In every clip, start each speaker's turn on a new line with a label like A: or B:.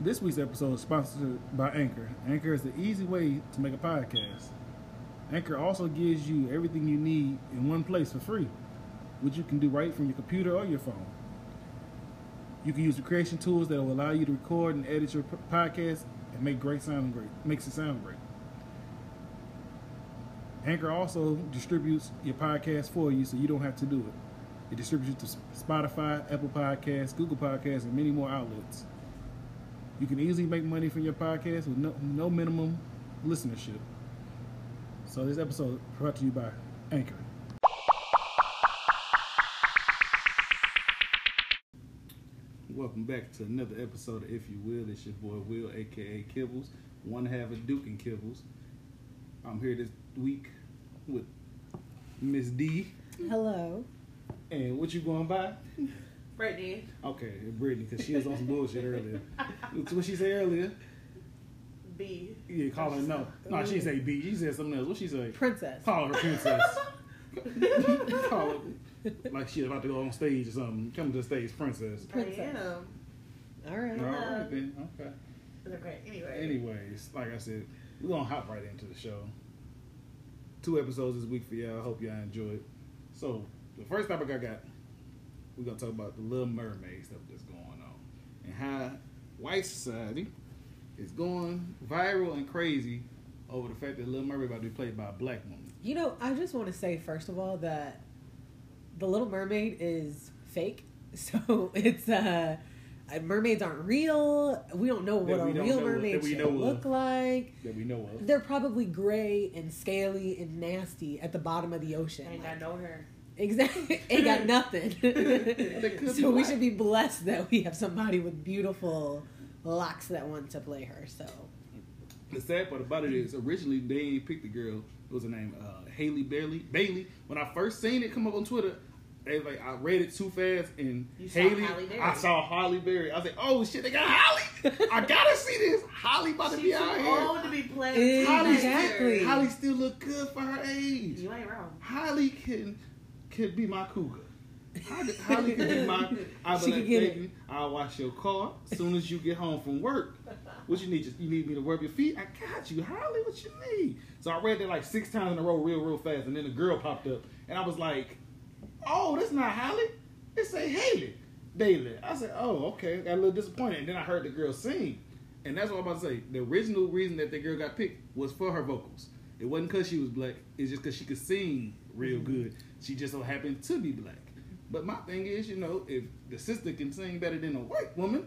A: This week's episode is sponsored by Anchor. Anchor is the easy way to make a podcast. Anchor also gives you everything you need in one place for free, which you can do right from your computer or your phone. You can use the creation tools that will allow you to record and edit your podcast and make great sound great. Makes it sound great. Anchor also distributes your podcast for you, so you don't have to do it. It distributes it to Spotify, Apple Podcasts, Google Podcasts, and many more outlets. You can easily make money from your podcast with no, no minimum listenership. So this episode brought to you by Anchor. Welcome back to another episode of If You Will. It's your boy Will, aka Kibbles, one half of Duke and Kibbles. I'm here this week with Miss D.
B: Hello.
A: And what you going by?
C: Brittany.
A: Okay, Brittany, because she was on some bullshit earlier. What's what she said earlier?
C: B.
A: Yeah, call her no. No, she didn't say B. She said something else. What she say?
B: Princess.
A: Call her princess. call her like she's about to go on stage or something. Come to the stage, princess.
B: Princess.
C: I am.
B: All right.
A: All um, right then. Okay.
C: Okay, anyway.
A: Anyways, like I said, we're gonna hop right into the show. Two episodes this week for y'all. I hope y'all enjoy it. So the first topic I got, we're gonna talk about the Little Mermaid stuff that's going on and how white society is going viral and crazy over the fact that Little Mermaid about to be played by a black woman.
B: You know, I just want to say first of all that the Little Mermaid is fake. So it's uh uh, mermaids aren't real. We don't know what a real mermaid
A: that
B: should
A: know of.
B: look like.
A: That we know of.
B: They're probably gray and scaly and nasty at the bottom of the ocean.
C: Ain't got no hair.
B: Exactly. Ain't got nothing. so we should be blessed that we have somebody with beautiful locks that want to play her. So
A: The sad part about it is, originally they ain't picked the girl. What was her name? Uh, Haley Bailey. Bailey. When I first seen it come up on Twitter, they like I read it too fast, and
C: You saw
A: Haley.
C: Halle Berry.
A: I saw Holly Berry. I was like, oh shit, they got Holly. I gotta see this. Holly about to be
C: She's
A: out
C: too
A: here.
C: old to be playing.
A: Holly,
B: Exactly.
A: Holly still look good for her age.
C: You ain't wrong.
A: Holly can can be my cougar. Holly, Holly can be my. I'll be like, baby, I'll wash your car as soon as you get home from work. What you need? Just you need me to rub your feet? I got you, Holly. What you need? So I read that like six times in a row, real, real fast, and then the girl popped up, and I was like, "Oh, that's not Holly. It say Haley Bailey." I said, "Oh, okay." Got a little disappointed, and then I heard the girl sing, and that's what I'm about to say. The original reason that the girl got picked was for her vocals. It wasn't because she was black. It's just because she could sing real good. She just so happened to be black. But my thing is, you know, if the sister can sing better than a white woman,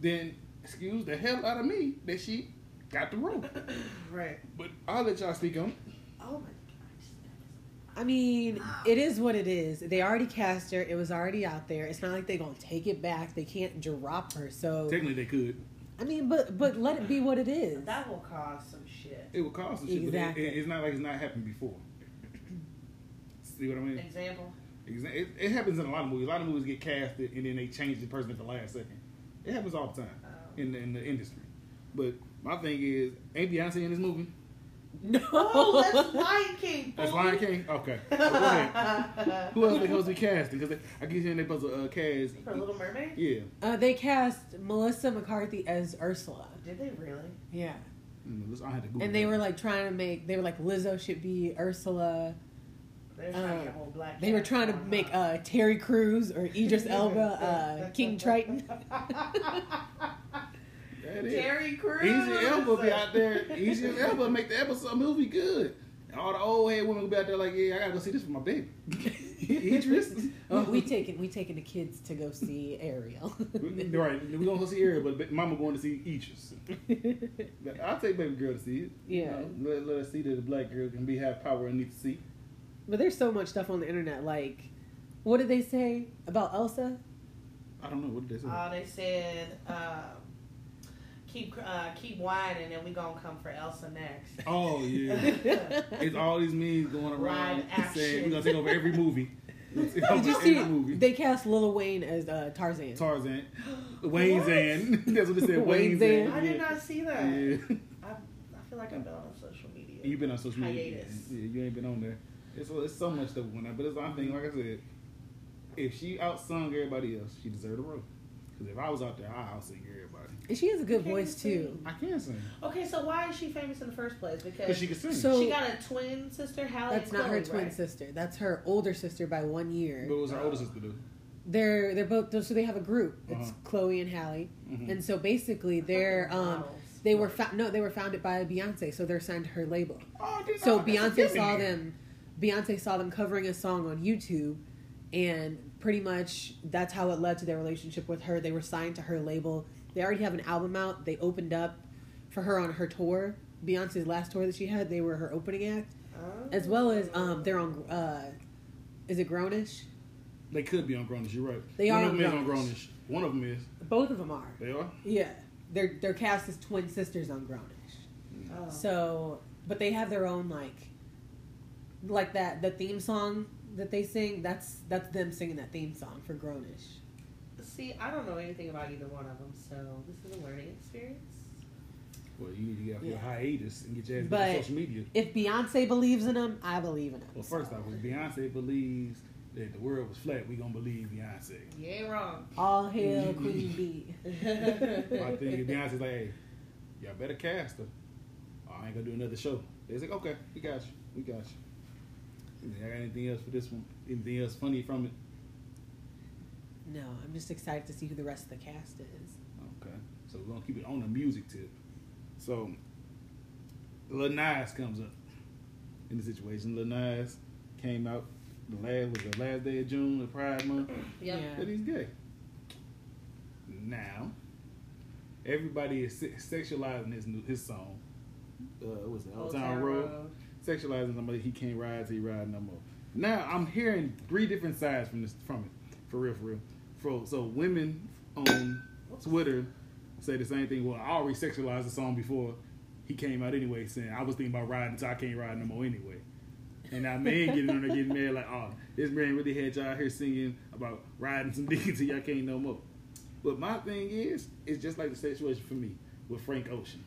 A: then excuse the hell out of me that she got the role.
C: Right.
A: But I'll let y'all speak on. it.
C: Oh my gosh.
B: I mean, it is what it is. They already cast her. It was already out there. It's not like they're gonna take it back. They can't drop her. So
A: Technically, they could.
B: I mean, but but let it be what it is.
C: That will cause some shit.
A: It will cause some shit,
B: Exactly.
A: it, it, it's not like it's not happened before. See what I mean?
C: Example.
A: Exa- It, it happens in a lot of movies. A lot of movies get casted and then they change the person at the last second. It happens all the time
C: Oh.
A: in the, in the industry. But my thing is, ain't Beyonce in this movie?
B: no.
C: Oh, that's Lion King.
A: That's. Lion King. Okay. So go ahead. Who else they supposed to be casting? Because I keep hearing they supposed to uh, cast.
C: For Little Mermaid?
A: Yeah.
B: Uh, they cast Melissa McCarthy as Ursula.
C: Did they really?
B: Yeah,
A: Mm, I had to Google
B: and they
A: that.
B: were like trying to make. They were like Lizzo should be Ursula.
C: They're trying to
B: Uh,
C: get a whole black.
B: They were trying to make uh, Terry Crews or Idris Elba uh, King Triton.
A: That is.
C: Terry Crews.
A: Easy Elba be out there. Easy Elba make the episode movie good. And all the old head women will be out there like, yeah, I gotta go see this for my baby. Idris.
B: we, we taking we taking the kids to go see Ariel.
A: right, we gonna go see Ariel, but Mama going to see Idris. I'll take baby girl to see it. You
B: Yeah.
A: know, let, let us see that the black girl can be have power and need to see.
B: But there's so much stuff on the internet. Like, what did they say about Elsa?
A: I don't know what did they say.
C: Uh, they said, um, keep uh, keep whining, and we gonna come for Elsa next.
A: oh yeah. it's all these memes going around
C: Live
A: saying we're gonna take over every movie. We're gonna take over
B: Did you
A: every
B: see?
A: movie.
B: They cast Lil Wayne as uh, Tarzan.
A: Tarzan, Wayne
C: What?
A: Zan. That's what they said. Wayne
B: Wayne
A: Zan.
B: Zan.
C: I did not see that.
A: Yeah.
C: I, I feel like I've been on social media.
A: You've been on social media.
C: Hiatus.
A: Yeah, you ain't been on there. It's, it's so much stuff going on. But it's one thing, like I said, if she outsung everybody else, she deserved a role. Because if I was out there, I'll sing everybody.
B: And she has a good voice
C: you
B: too.
A: I can sing.
C: Okay, so why is she famous in the first place? Because
A: Because she can sing.
B: So-
C: she got a twin sister, Halle.
B: That's
C: and
B: not her twin
C: right?
B: sister. That's her older sister by one year.
A: but what was her older sister do?
B: They're they're both so they have a group. It's
A: Uh-huh.
B: Chloe and Halle,
A: Mhm.
B: and so basically they're um they were fa- no they were founded by Beyonce, so they're signed to her label.
A: Oh, this-
B: So
A: oh, that's
B: Beyonce saw
A: then.
B: them. Beyonce saw them covering a song on YouTube, and pretty much that's how it led to their relationship with her. They were signed to her label. They already have an album out. They opened up for her on her tour. Beyonce's last tour that she had, they were her opening act,
C: Oh.
B: as well as um, they're on. Uh, is it Grownish?
A: They could be on Grownish. You're right.
B: They
A: One
B: are
A: of them is
B: on
A: on
B: Grownish.
A: Grownish. One of them is.
B: Both of them are.
A: They are.
B: Yeah, they're they're cast as twin sisters on Grownish.
C: Oh.
B: So, but they have their own like, like that the theme song that they sing. That's that's them singing that theme song for Grownish.
C: See, I don't know anything about either one of them, so this is a learning experience.
A: Well, you need to get off your hiatus and get your ass
B: But-
A: back on social media.
B: If Beyonce believes in them, I believe in them.
A: Well, first off, if Beyonce believes that the world was flat, we gonna believe Beyonce.
C: You ain't wrong.
B: all hail mm-hmm. Queen Bee.
A: My thing is Beyonce's like, hey, y'all better cast her. Oh, I ain't gonna do another show. They like, okay, we got you, we got you. I got anything else for this one? Anything else funny from it?
B: No, I'm just excited to see who the rest of the cast is.
A: Okay, so we're gonna keep it on the music tip. So, Lil Nas comes up in the situation. Lil Nas came out the last was the last day of June, the Pride Month,
C: Yep.
B: Yeah.
A: that he's gay. Now, everybody is se- sexualizing his new, his song. Uh, what's it? Old Town Road. Sexualizing somebody he can't ride till he ride no more. Now I'm hearing three different sides from this from it, for real, for real. For so women on Twitter say the same thing. Well, I already sexualized the song before he came out anyway, saying I was thinking about riding so I can't ride no more anyway. And now men getting on there getting mad like, oh, this man really had y'all here singing about riding some dick until y'all can't no more. But my thing is, it's just like the situation for me with Frank Ocean.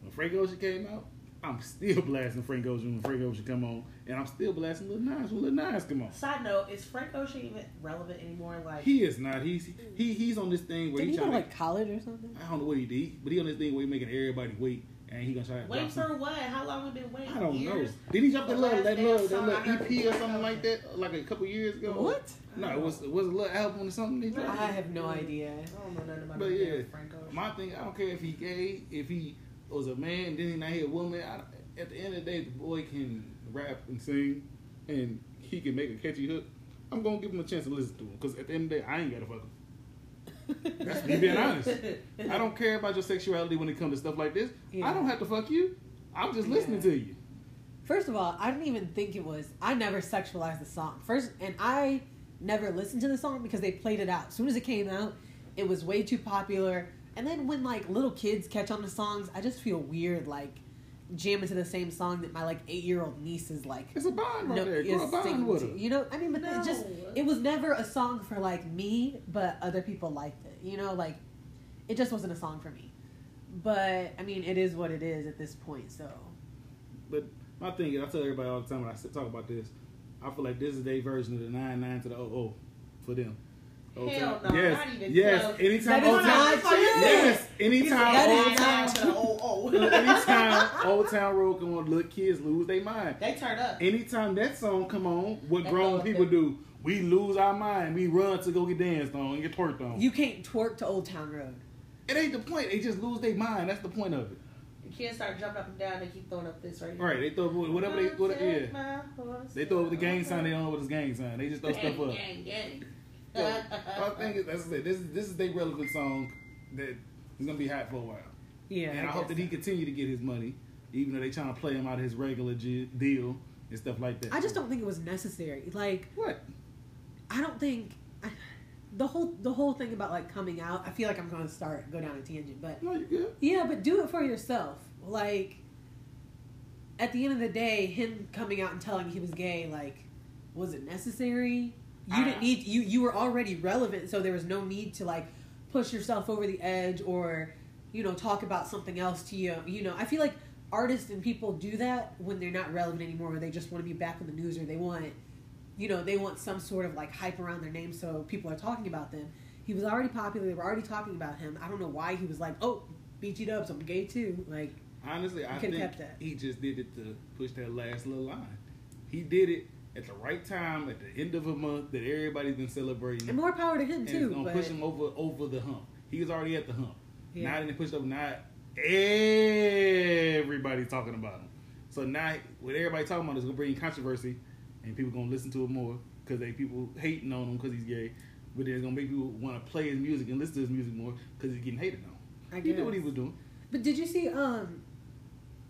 A: When Frank Ocean came out, I'm still blasting Frank Ocean when Frank Ocean come on, and I'm still blasting Lil Nas when Lil Nas come on.
C: Side note: Is Frank Ocean even relevant anymore? Like,
A: He is not. He's he he's on this thing where
B: Did
A: he
B: he go
A: trying
B: to
A: to.
B: like college or something?
A: I don't know what he did, but he on this thing where he making everybody wait, and he gonna try to
C: wait
A: drop some-
C: for what? How long we been waiting?
A: I don't
C: Years?
A: know. Did he drop that
C: The
A: little that
C: damn
A: little that
C: song
A: little EP or
C: was
A: something like that, like a couple years ago?
B: What?
A: No, it was it was a little album or something. He
B: I have no mm. idea.
C: I don't know nothing about
A: But yeah,
C: damn Frank Ocean.
A: My thing, I don't care if he gay, if he was a man, then he not he a woman. I, at the end of the day, the boy can rap and sing, and he can make a catchy hook. I'm gonna give him a chance to listen to him because at the end of the day, I ain't gotta fuck him. That's me being honest. I don't care about your sexuality when it comes to stuff like this.
B: Yeah.
A: I don't have to fuck you. I'm just listening
B: Yeah.
A: to you.
B: First of all, I didn't even think it was. I never sexualized the song. First, and I never listened to the song because they played it out. As soon as it came out, it was way too popular. And then when like little kids catch on to songs, I just feel weird like jamming to the same song that my like eight year old niece is like
A: It's a bond right
B: no,
A: there.
B: is
A: Grow a bond
B: singing
A: with
B: to.
A: her.
B: You know, I mean, but it just it was never a song for like me, but other people liked it. You know, like it just wasn't a song for me. But I mean, it is what it is at this point. So
A: But my thing is, I tell everybody all the time when I talk about this, I feel like this is their version of the nine nine to the oh oh for them. Old
C: Hell no,
A: yes,
C: not even
A: yes.
C: close.
A: Anytime Old Town, yes. Anytime Old Town,
C: to the oh oh.
A: anytime Old Town Road come on, little kids lose their mind.
C: they turn up.
A: Anytime that song come on, what
C: They
A: grown people do, we lose our mind. We run to go get danced on and get twerked on.
B: you can't twerk to Old Town Road.
A: it ain't the point. They just lose their mind. That's the point of it.
C: The kids start jumping up and down. They keep throwing up this right here.
A: Right? They throw whatever they what, yeah.
C: Take my horse
A: They throw up the gang sign. They
C: down.
A: don't know what it's gang sign. They just throw stuff up.
C: Gang, gang.
A: So, my thing is, as I said, this is this is their relevant song that is gonna be hot for a while.
B: Yeah,
A: and I, hope that he continue to get his money, even though they trying to play him out of his regular g- deal and stuff like that.
B: I just don't think it was necessary. Like,
A: What?
B: I don't think I, the whole the whole thing about like coming out. I feel like I'm going to start go down a tangent, but
A: No, you good.
B: yeah, but do it for yourself. Like, at the end of the day, him coming out and telling he was gay, like, was it necessary? You didn't uh, need you. You were already relevant, so there was no need to like push yourself over the edge or you know talk about something else to you. You know, I feel like artists and people do that when they're not relevant anymore, or they just want to be back in the news, or they want, you know, they want some sort of like hype around their name, so people are talking about them. He was already popular. They were already talking about him. I don't know why he was like, "Oh, BG Dubs, I'm gay too." Like,
A: Honestly, I think
B: kept that.
A: he just did it to push that last little line. He did it at the right time, at the end of a month that everybody's been celebrating.
B: and more power to him too.
A: it's gonna
B: but
A: push him over over the hump. He was already at the hump.
B: Yeah.
A: Now that they pushed up, now everybody's talking about him. So now, what everybody talking about, is gonna bring controversy, and people gonna listen to it more because they people hating on him because he's gay. But then it's gonna make people want to play his music and listen to his music more because he's getting hated on.
B: I guess.
A: He knew what he was doing.
B: But did you see? Um,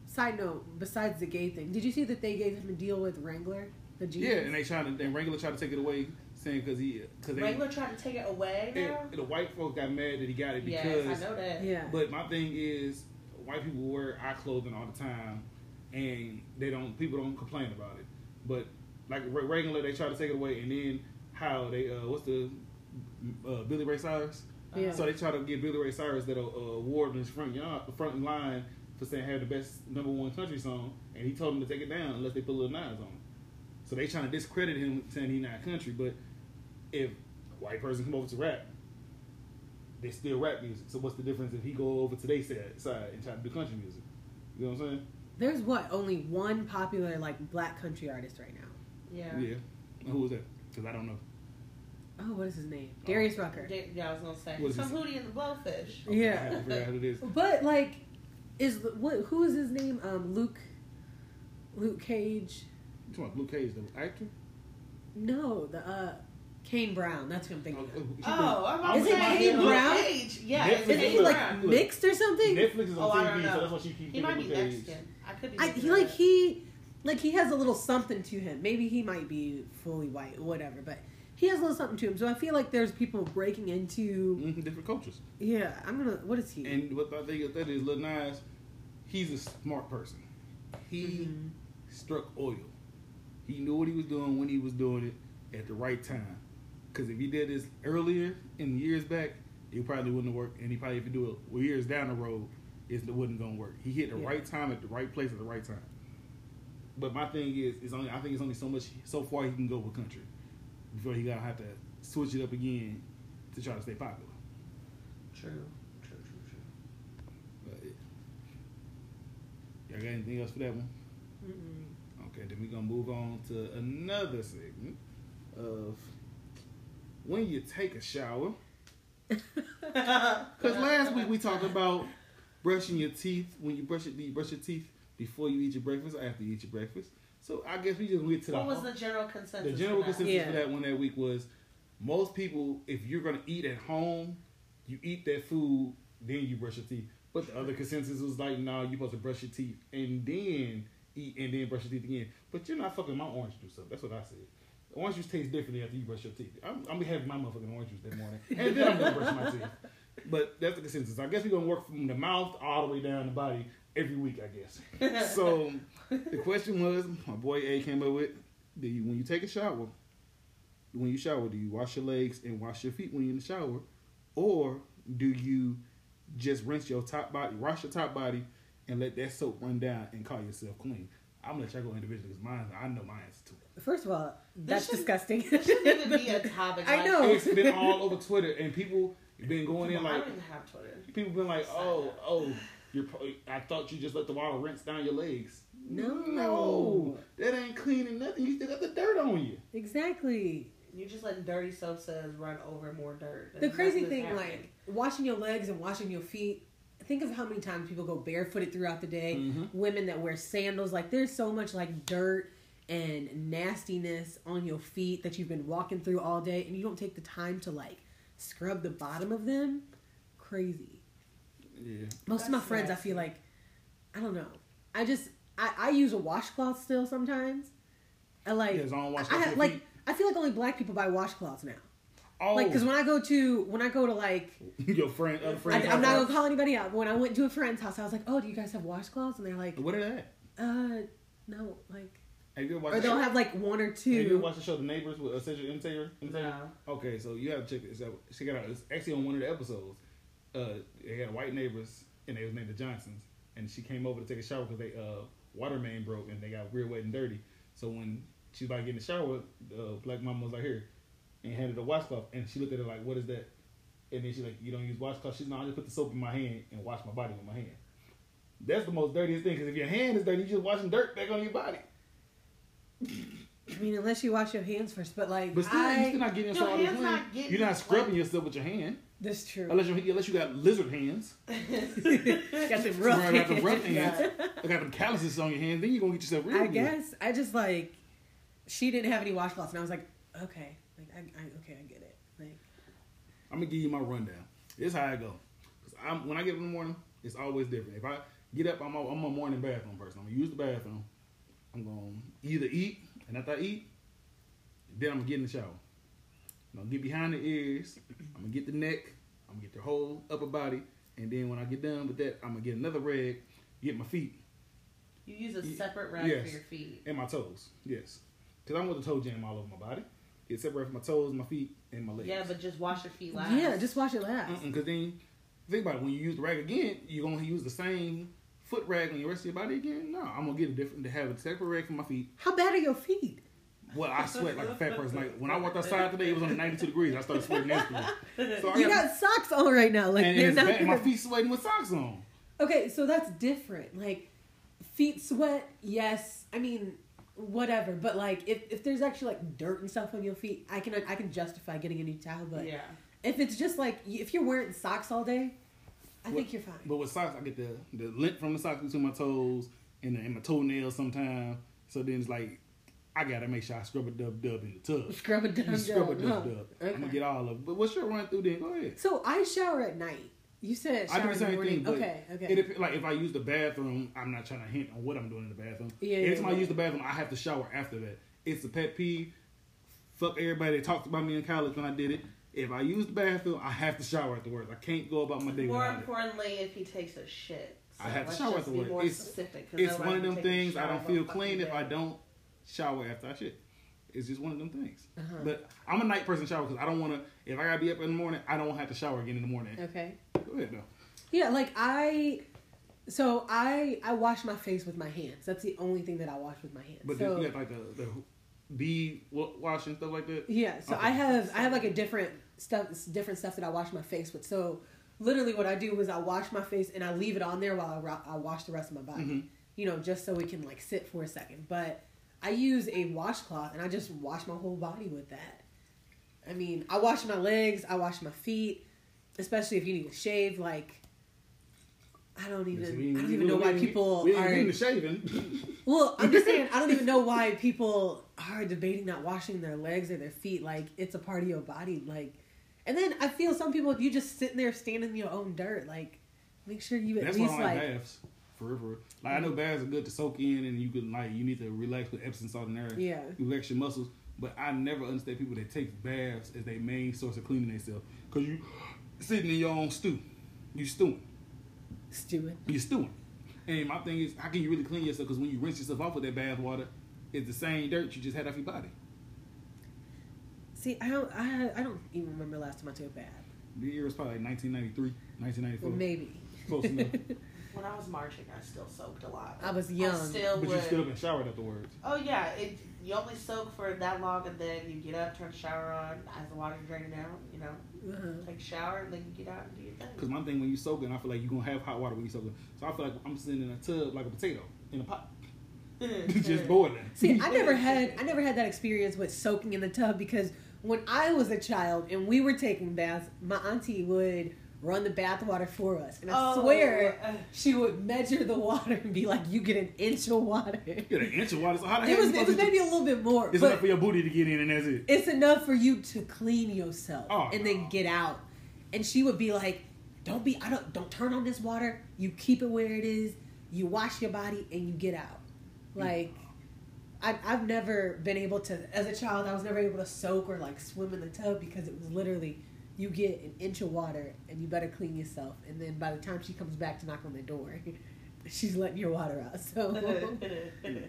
B: side note. Besides the gay thing, did you see that they gave him a deal with Wrangler? The jeans?
A: Yeah, and they trying to, and Wrangler tried to take it away, saying because he, because they,
C: Wrangler tried to take it away
A: they-
C: now.
A: the white folks got mad that he got it
C: Yes,
A: because
C: I know that.
B: yeah.
A: But my thing is, white people wear eye clothing all the time, and they don't. People don't complain about it. But like Re- regular, they try to take it away, and then how they uh, what's the uh, Billy Ray Cyrus?
B: Yeah.
A: So they try to give Billy Ray Cyrus that uh, award in his front yard, front line for saying had the best number one country song, and he told them to take it down unless they put little knives on it. So they trying to discredit him, saying he's not country. But if a white person come over to rap, they still rap music. So what's the difference if he go over to their side, side and try to do country music? You know what I'm saying?
B: There's what only one popular like black country artist right now.
C: Yeah.
A: Yeah. Who was that? Because I don't know.
B: Oh, what is his name? Darius Rucker.
C: Da- Yeah, I was gonna say
A: What is
C: some
A: his-
C: Hootie and the Blowfish.
A: I
B: Yeah.
A: have to figure out who it is.
B: But like, is what? Who is his name? Um, Luke. Luke Cage.
A: You talking about Blue Cage, the actor?
B: No, the uh, Kane Brown. That's who I'm thinking. of.
C: Oh, I'm about
B: Is it Kane
C: Luke
B: Brown?
C: Cage. Yeah,
A: Netflix
B: Isn't he like
C: Brown.
B: mixed or something?
A: Netflix is on
C: Oh, I
A: TV, so that's what you keep
C: He might be
A: thinking Blue Cage.
C: Mexican. I could be.
B: I, he like
C: that.
B: he like he has a little something to him. Maybe he might be fully white, or whatever, but he has a little something to him. So I feel like there's people breaking into.
A: Mhm, different cultures.
B: Yeah, I'm gonna. What is he?
A: And what I think of that is Lil Nas, he's a smart person. He
B: Mhm.
A: struck oil. He knew what he was doing when he was doing it at the right time. Because if he did this earlier in years back, it probably wouldn't have worked. And he probably, if he do it years down the road, it wasn't gonna work. He hit the
B: Yeah.
A: right time at the right place at the right time. But my thing is, is only I think it's only so much so far he can go with country before he gotta have to switch it up again to try to stay popular.
C: True. True. True. True.
A: But, y'all got anything else for that one?
B: Mm-mm.
A: Okay, then we're gonna move on to another segment of when you take a shower. Because last week we talked about brushing your teeth when you brush it. Do you brush your teeth before you eat your breakfast or after you eat your breakfast? So I guess we just went to the
C: What was the general consensus?
A: the general
C: for that?
A: consensus
B: Yeah.
A: for that one that week was most people if you're gonna eat at home, you eat that food, then you brush your teeth. But the other consensus was like, no, you're supposed to brush your teeth and then eat and then brush your teeth again. But you're not fucking my orange juice up. That's what I said. Orange juice tastes differently after you brush your teeth. I'm, I'm gonna have my motherfucking orange juice that morning, and then I'm gonna brush my teeth. But that's the consensus. I guess we're gonna work from the mouth all the way down the body every week. I guess. so the question was, my boy A came up with: Do you, when you take a shower, when you shower, do you wash your legs and wash your feet when you're in the shower, or do you just rinse your top body, wash your top body, and let that soap run down and call yourself clean? I'm gonna let y'all go individually because mine, I know my answer too.
B: First of all, that's
C: should-
B: disgusting.
C: This shouldn't even be a topic.
B: I
C: like-
B: know.
A: It's been all over Twitter, and people been going in
C: Come on, I
A: like
C: don't even have Twitter.
A: people been like, oh, oh, you're. I thought you just let the water rinse down your legs.
B: No.
A: no, that ain't cleaning nothing. You still got the dirt on you.
B: exactly.
C: You just let dirty soap suds run over more dirt.
B: The crazy thing,
C: that's
B: like washing your legs and washing your feet. Think of how many times people go barefooted throughout the day.
A: Mhm.
B: Women that wear sandals, like there's so much like dirt and nastiness on your feet that you've been walking through all day, and you don't take the time to like scrub the bottom of them. Crazy.
A: Yeah.
B: Most of my
C: That's
B: friends, I feel like, I don't know. I just I, I use a washcloth still sometimes. I like
A: Yeah,
B: I, I have, like. I feel like only black people buy washcloths now.
A: Oh,
B: Like, cause when I go to when I go to like,
A: your friend, other
B: I,
A: friends.
B: I'm not gonna call anybody out. But when I went to a friend's house, I was like, "Oh, do you guys have washcloths?" And they're like,
A: What are that?
B: "Uh, no." Like,
A: Have you ever watched
B: or
A: the
B: they'll
A: show?
B: have like one or two.
A: Have you ever
B: two.
A: watched the show The Neighbors with Cedric the Entertainer?
C: No.
A: Okay, so you have to check this out. Check it out. It's actually on one of the episodes. Uh, they had white neighbors, and they was named the Johnsons. And she came over to take a shower because they uh water main broke and they got real wet and dirty. So when she was about to get in the shower, the black mama was like here and handed a washcloth, and she looked at it like, "What is that?" And then she's like, you don't use washcloth. She's not. I just put the soap in my hand and wash my body with my hand. That's the most dirtiest thing because if your hand is dirty, you're just washing dirt back on your body.
B: I mean, unless you wash your hands first, but like,
A: But still, you're still not getting
C: Your
A: yourself all this
C: hand's not getting-
A: You're not scrubbing yourself with your hand
B: that's true.
A: unless you unless you got lizard hands.
B: got them rough
A: I got the
B: hands.
A: rough hands. I got them calluses on your hands. Then you're gonna get yourself real
B: I
A: good.
B: guess I just like she didn't have any washcloths, and I was like, okay, like I, I okay, I get it. Like,
A: I'm gonna give you my rundown. This is how I go. Cause I'm when I get up in the morning, it's always different. If I get up, I'm a, I'm a morning bathroom person. I'm gonna use the bathroom. I'm gonna either eat, and after I eat, then I'm gonna get in the shower. I'm gonna get behind the ears. I'm gonna get the neck. I'm gonna get the whole upper body, and then when I get done with that, I'm gonna get another rag, get my feet
C: You use a separate rag
A: yes.
C: for your feet.
A: and my toes. Yes, because I'm with the toe jam all over my body. It separates my toes, my feet, and my legs.
C: Yeah, but just wash your feet last.
B: yeah, just wash it last.
A: Because then, think about it. When you use the rag again, you're gonna use the same foot rag on the rest of your body again. No, I'm gonna get a different. To have a separate rag for my feet.
B: How bad are your feet?
A: Well, I sweat like a fat person. Like when I walked outside today, it was only 92 degrees. I started sweating instantly. So I
B: You
A: got,
B: got socks on right now, like
A: and,
B: they're not.
A: bad, my
B: gonna-
A: feet sweating with socks on.
B: Okay, so that's different. Like feet sweat, yes. I mean, whatever. But like if, if there's actually like dirt and stuff on your feet, I can I can justify getting a new towel. But
C: yeah.
B: if it's just like if you're wearing socks all day, I
A: What-
B: think you're fine.
A: But with socks, I get the the lint from the socks between my toes and, the, and my toenails sometimes. So then it's like I gotta make sure I scrub a dub dub in the tub.
B: Scrub it
A: You
B: down.
A: scrub a
B: down,
A: dub
B: huh?
A: dub. I'm gonna get all of it. But what's your run through then? Go ahead.
B: So I shower at night. You said
A: I
B: shower
A: do the
B: in the
A: same
B: morning.
A: thing, but
B: okay, okay.
A: It like if I use the bathroom, I'm not trying to hint on what I'm doing in the bathroom.
B: Yeah,
A: Every
B: yeah,
A: time I
B: yeah.
A: use the bathroom, I have to shower after that. It's a pet peeve. Fuck everybody that talked about me in college when I did it. If I use the bathroom, I have to shower afterwards. I can't go about my day
C: More
A: without it.
C: importantly, if he takes a shit.
A: I have to
C: let's
A: shower
C: just be
A: afterwards.
C: more
A: It's-
C: specific, 'cause
A: It's one of them
C: can take a
A: things I don't feel clean if I don't shower after I shit. It's just one of them things.
B: Uh-huh.
A: But I'm a night person shower because I don't want to. If I gotta be up in the morning, I don't have to shower again in the morning.
B: okay.
A: Go ahead though.
B: Yeah, like I. So I I wash my face with my hands. That's the only thing that I wash with my hands.
A: But
B: so,
A: you have like the the wa- wash and stuff like that.
B: Yeah, so
A: Okay.
B: I have I have like a different stuff different stuff that I wash my face with. So literally what I do is I wash my face and I leave it on there while I, ro- I wash the rest of my body.
A: Mhm.
B: You know, just so it can like sit for a second. But I use a washcloth and I just wash my whole body with that. I mean, I wash my legs, I wash my feet, especially if you need to shave like I don't even
A: we
B: I don't
A: we
B: even know why people
A: we
B: are
A: the shaving.
B: well, I'm just saying, I don't even know why people are debating not washing their legs or their feet. Like, it's a part of your body. Like, and then I feel some people, you just sitting there standing in your own dirt. Like, make sure you at
A: That's why I
B: least,
A: like baths. For real, for real. Like I mm-hmm. know baths are good to soak in, and you can like you need to relax with Epsom salt and air.
B: yeah.
A: Relax your muscles. But I never understand people that take baths as their main source of cleaning themselves. Cause you sitting in your own stew, you stewing,
B: Stewing.
A: you stewing. And my thing is, how can you really clean yourself? Because when you rinse yourself off with that bath water, it's the same dirt you just had off your body.
B: See, I don't, I, I don't even remember last time I took a bath.
A: The year was probably like 1993, 1994.
B: Well, maybe.
A: Close enough.
C: When I was marching, I still soaked a lot.
B: I was young.
C: I still
A: But
C: would.
A: you still been showered afterwards.
C: Oh yeah, it you only soak for that long, and then you get up, turn the shower on, as the water's draining out. You know,
B: Uh-huh.
C: take a shower, and then you get out and do your thing.
A: Because
C: thing.
A: my thing, when you soaking, I feel like you're going to have hot water when you soaking. So I feel like I'm sitting in a tub like a potato in a pot. just boiling.
B: See, I never had I never had that experience with soaking in the tub because when I was a child and we were taking baths, my auntie would run the bath water for us, and I
C: Oh,
B: swear
C: uh,
B: she would measure the water and be like, "You get an inch of water." It
A: You get an inch of water. So how the hell
B: was it was
A: supposed to-
B: maybe a little bit more,
A: It's enough for your booty to get in, and that's it.
B: it's enough for you to clean yourself
A: Oh,
B: and then get out. And she would be like, "Don't be I don't don't turn on this water. You keep it where it is. You wash your body and you get out." Like I, I've never been able to, as a child, I was never able to soak or like swim in the tub because it was literally you get an inch of water and you better clean yourself. And then by the time she comes back to knock on the door, she's letting your water out. So,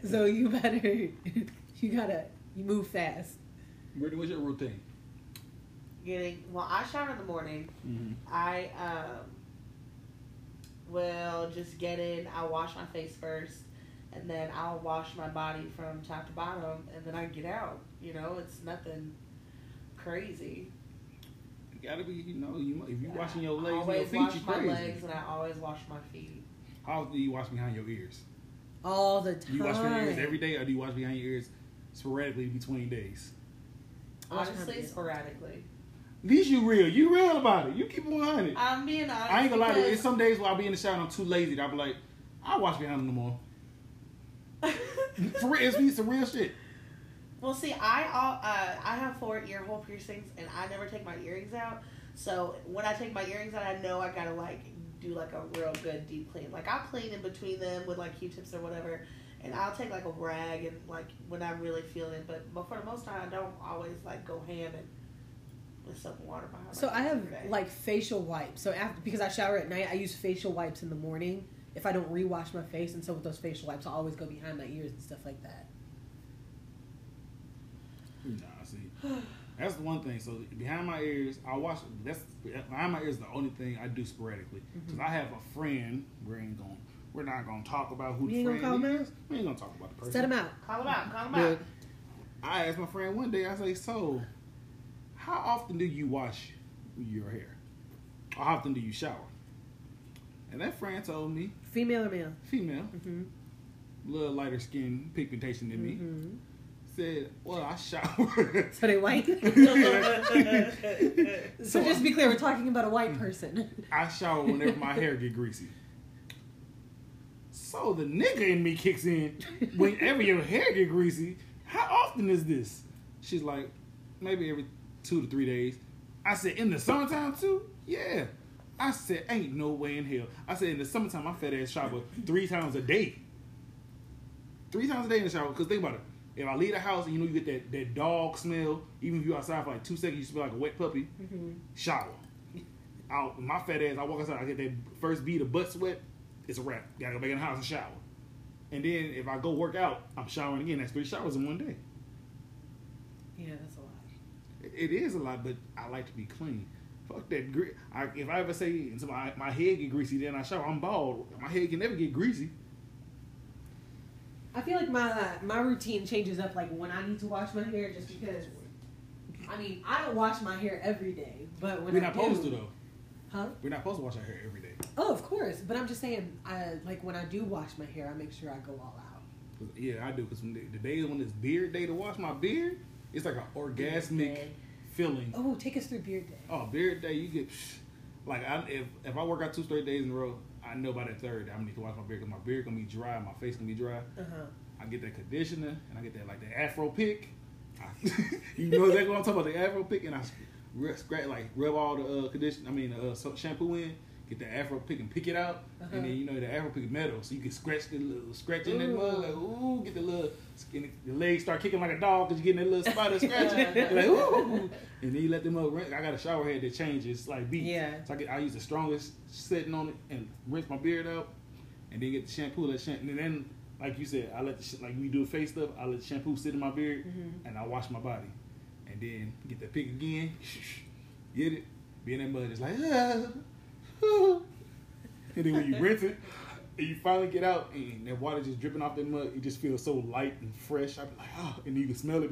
B: so you better, you gotta, you move fast.
A: Brittany, what's your routine?
C: Getting well, I shower in the morning.
A: Mm-hmm.
C: I um will just get in. I'll wash my face first, and then I'll wash my body from top to bottom, and then I get out. You know, it's nothing crazy.
A: Gotta be, you know, you if you
C: I
A: washing your legs and your
C: always
A: feet,
C: wash
A: you
C: my
A: crazy.
C: legs and I always wash my feet.
A: How often do you wash behind your ears?
B: All the
A: Do
B: time.
A: you wash behind your ears every day, or do you wash behind your ears sporadically between days?
B: I wash my
C: Honestly, sporadically.
A: At least you real. You real about it. You keep it 100.
C: I'm being honest.
A: I ain't gonna lie to you. It's some days where I'll be in the shower and I'm too lazy. I'll be like, I'll wash behind them no more. For real, it's, it's some real shit.
C: Well, see, I all uh, I have four ear hole piercings, and I never take my earrings out. So when I take my earrings out, I know I gotta like do like a real good deep clean. Like I'll clean in between them with like Q-tips or whatever, and I'll take like a rag and like when I'm really feeling. But but for the most time, I don't always like go ham and with soap and water behind.
B: So I have like facial wipes. So after because I shower at night, I use facial wipes in the morning if I don't rewash my face. And so with those facial wipes, I always go behind my ears and stuff like that.
A: Nah, see, that's the one thing. So behind my ears, I wash. That's behind my ears. The only thing I do sporadically. Cause I have a friend. We ain't gonna. We're not gonna talk about who
B: You
A: the
B: ain't gonna
A: friend
B: call him
A: is. We ain't gonna talk about the person.
B: Set them out.
C: call them out, call them
A: But
C: out.
A: I asked my friend one day. I say, so, how often do you wash your hair? Or how often do you shower? And that friend told me,
B: Female or male?
A: female,
B: Mm-hmm.
A: little lighter skin pigmentation than me,
B: Mm-hmm.
A: Said, well, I shower.
B: So they white.
C: Mm-hmm.
B: so just to be clear, we're talking about a white person.
A: I shower whenever my hair get greasy. So the nigga in me kicks in whenever your hair get greasy. How often is this? She's like, maybe every two to three days. I said, in the summertime too? Yeah. I said, ain't no way in hell. I said, in the summertime, my fat ass shower three times a day. Three times a day in the shower. Because think about it. If I leave the house and you know you get that, that dog smell, even if you're outside for like two seconds, you smell like a wet puppy,
B: Mm-hmm.
A: shower. Out my fat ass, I walk outside, I get that first beat of butt sweat, it's a wrap. Gotta go back in the house and shower. And then if I go work out, I'm showering again. That's three showers in one day.
B: Yeah, that's a lot.
A: It- is a lot, but I like to be clean. Fuck that. Gre- I, if I ever say my, my head get greasy, then I shower. I'm bald. My head can never get greasy.
B: I feel like my my routine changes up like when I need to wash my hair, just because. I mean, I don't wash my hair every day, but when
A: We're
B: I
A: not
B: do,
A: supposed to though.
B: Huh?
A: We're not supposed to wash our hair every day.
B: Oh, of course. But I'm just saying, I like when I do wash my hair, I make sure I go all out.
A: Yeah, I do. Because the, the day when it's beard day to wash my beard, it's like an orgasmic feeling.
B: Oh, take us through beard day.
A: Oh, beard day, you get psh, like I, if if I work out two straight days in a row, I know by the third I'm gonna need to wash my beard because my beard gonna be dry, my face gonna be dry.
B: Uh huh.
A: I get that conditioner and I get that like the Afro pick. I, you know exactly what I'm talking about, the Afro pick, and I scr- scratch like rub all the uh, condition, I mean uh, shampoo in, get the Afro pick and pick it out,
B: Uh-huh.
A: and then you know the Afro pick metal, so you can scratch the little scratch in that mug, like ooh, get the little the legs start kicking like a dog because you're getting that little spider scratching, You're like ooh, and then you let them up. rinse. I got a shower head that changes like beats,
B: Yeah.
A: so I get I use the strongest setting on it and rinse my beard out, and then get the shampoo, that shampoo, and then like you said, I let the like we do face stuff. I let the shampoo sit in my beard,
B: Mhm.
A: and I wash my body, and then get the pick again, get it, be in that mud, just like, ah, and then when you rinse it, and you finally get out, and that water just dripping off that mud, it just feels so light and fresh. I be like, oh, and you can smell it,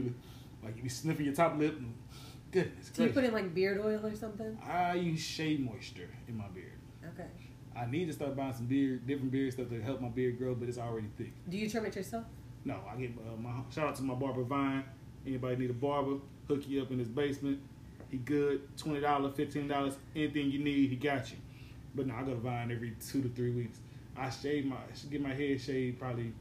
A: like you be sniffing your top lip, and goodness
B: Do you put in like beard oil or something?
A: I use shea moisture in my beard.
B: Okay.
A: I need to start buying some beard, different beard stuff to help my beard grow, but it's already thick.
B: Do you trim it yourself?
A: No, I get uh, my shout out to my barber Vine. Anybody need a barber? Hook you up in his basement. He good. Twenty dollars, fifteen dollars, anything you need, he got you. But now I go to Vine every two to three weeks. I shave my, get my head shaved probably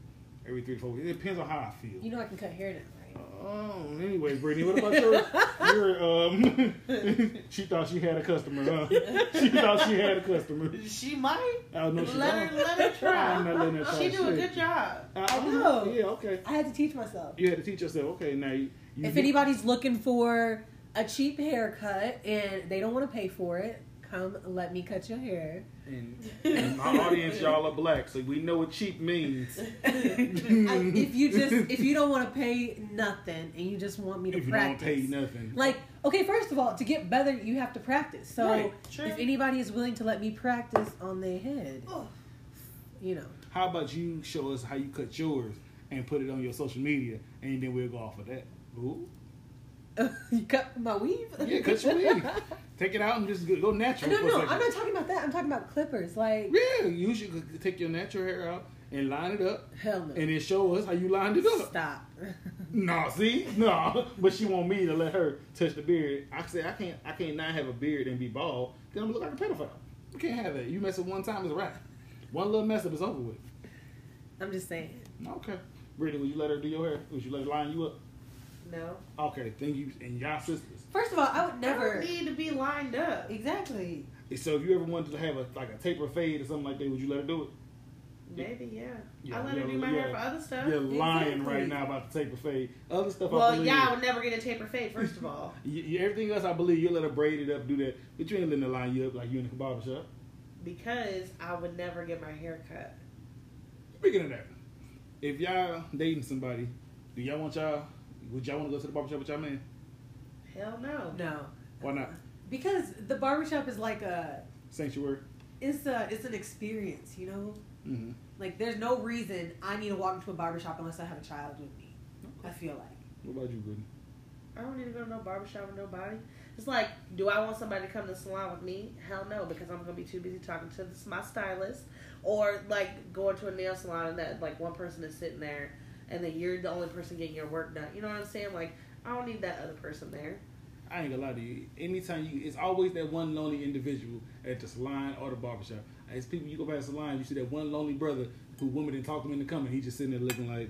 A: every three to four weeks. It depends on how I feel.
B: You know I can cut hair now, right?
A: Oh, anyways, Brittany, what about your, your um? she thought she had a customer, huh? She thought she had a customer.
C: She might.
A: I don't know. She
C: Let her,
A: don't.
C: let her try.
A: I'm not letting her try
C: She do a good job.
A: I
B: know.
A: Yeah, okay.
B: I had to teach myself.
A: You had to teach yourself. Okay, now you. you
B: If
A: get-
B: anybody's looking for a cheap haircut and they don't want to pay for it, come let me cut your hair.
A: And, and my audience, y'all are black, so we know what cheap means.
B: I- if you just if you don't want to pay nothing and you just want me to
A: If you don't
B: practice,
A: pay nothing,
B: like okay, first of all, to get better, you have to practice. So
A: Right,
B: if anybody is willing to let me practice on their head,
C: Oh,
B: you know,
A: how about you show us how you cut yours and put it on your social media, and then we'll go off of that. Ooh,
B: you cut my weave.
A: Yeah, cut your weave. Take it out and just go, natural.
B: No, no. I'm not talking about that. I'm talking about clippers. Like,
A: Yeah, you should take your natural hair out and line it up,
B: hell no.
A: and then show us how you lined it up.
B: Stop.
A: No, see, no, but she want me to let her touch the beard. I say I can't, I can't not have a beard and be bald. Then I'm gonna look like a pedophile. You can't have that. You mess up one time, it's a wrap. One little mess up, it's over with.
B: I'm just saying.
A: Okay, Brittany, would you let her do your hair? Would you let her line you up?
C: No.
A: Okay, then you and y'all sisters.
B: First of all, I would never.
C: don't need to be lined up.
B: Exactly.
A: So if you ever wanted to have a like a taper fade or something like that, would you let her do it?
C: Maybe, yeah.
A: Yeah,
C: I let her do my
A: yeah.
C: hair for other stuff.
A: You're lying
B: Exactly.
A: right now about the taper fade. Other stuff, I
C: Well,
A: believe.
C: yeah, I would never get a taper fade, first of all.
A: You, you- everything else, I believe you let her braid it up, do that, but you ain't letting her line you up like you in the barber shop.
C: Because I would never get my hair cut.
A: Speaking of that, if y'all dating somebody, do y'all want y'all? Would y'all want to go to the barbershop with y'all man?
C: Hell no.
B: No.
A: Why not?
B: Because the barbershop is like a.
A: Sanctuary.
B: It's a. It's an experience, you know.
A: Mm-hmm.
B: Like, there's no reason I need to walk into a barbershop unless I have a child with me. I feel like.
A: What about you, Brittany?
C: I don't need to go to no barbershop with nobody. It's like, do I want somebody to come to the salon with me? Hell no, because I'm gonna be too busy talking to this, my stylist, or like going to a nail salon and that like one person is sitting there, and then you're the only person getting your work done. You know what I'm saying? Like, I don't need that other person there.
A: I ain't gonna lie to you. Anytime you, it's always that one lonely individual at the salon or the barbershop. As people, you go past the salon, you see that one lonely brother who woman didn't talk to him into coming. He just sitting there looking like,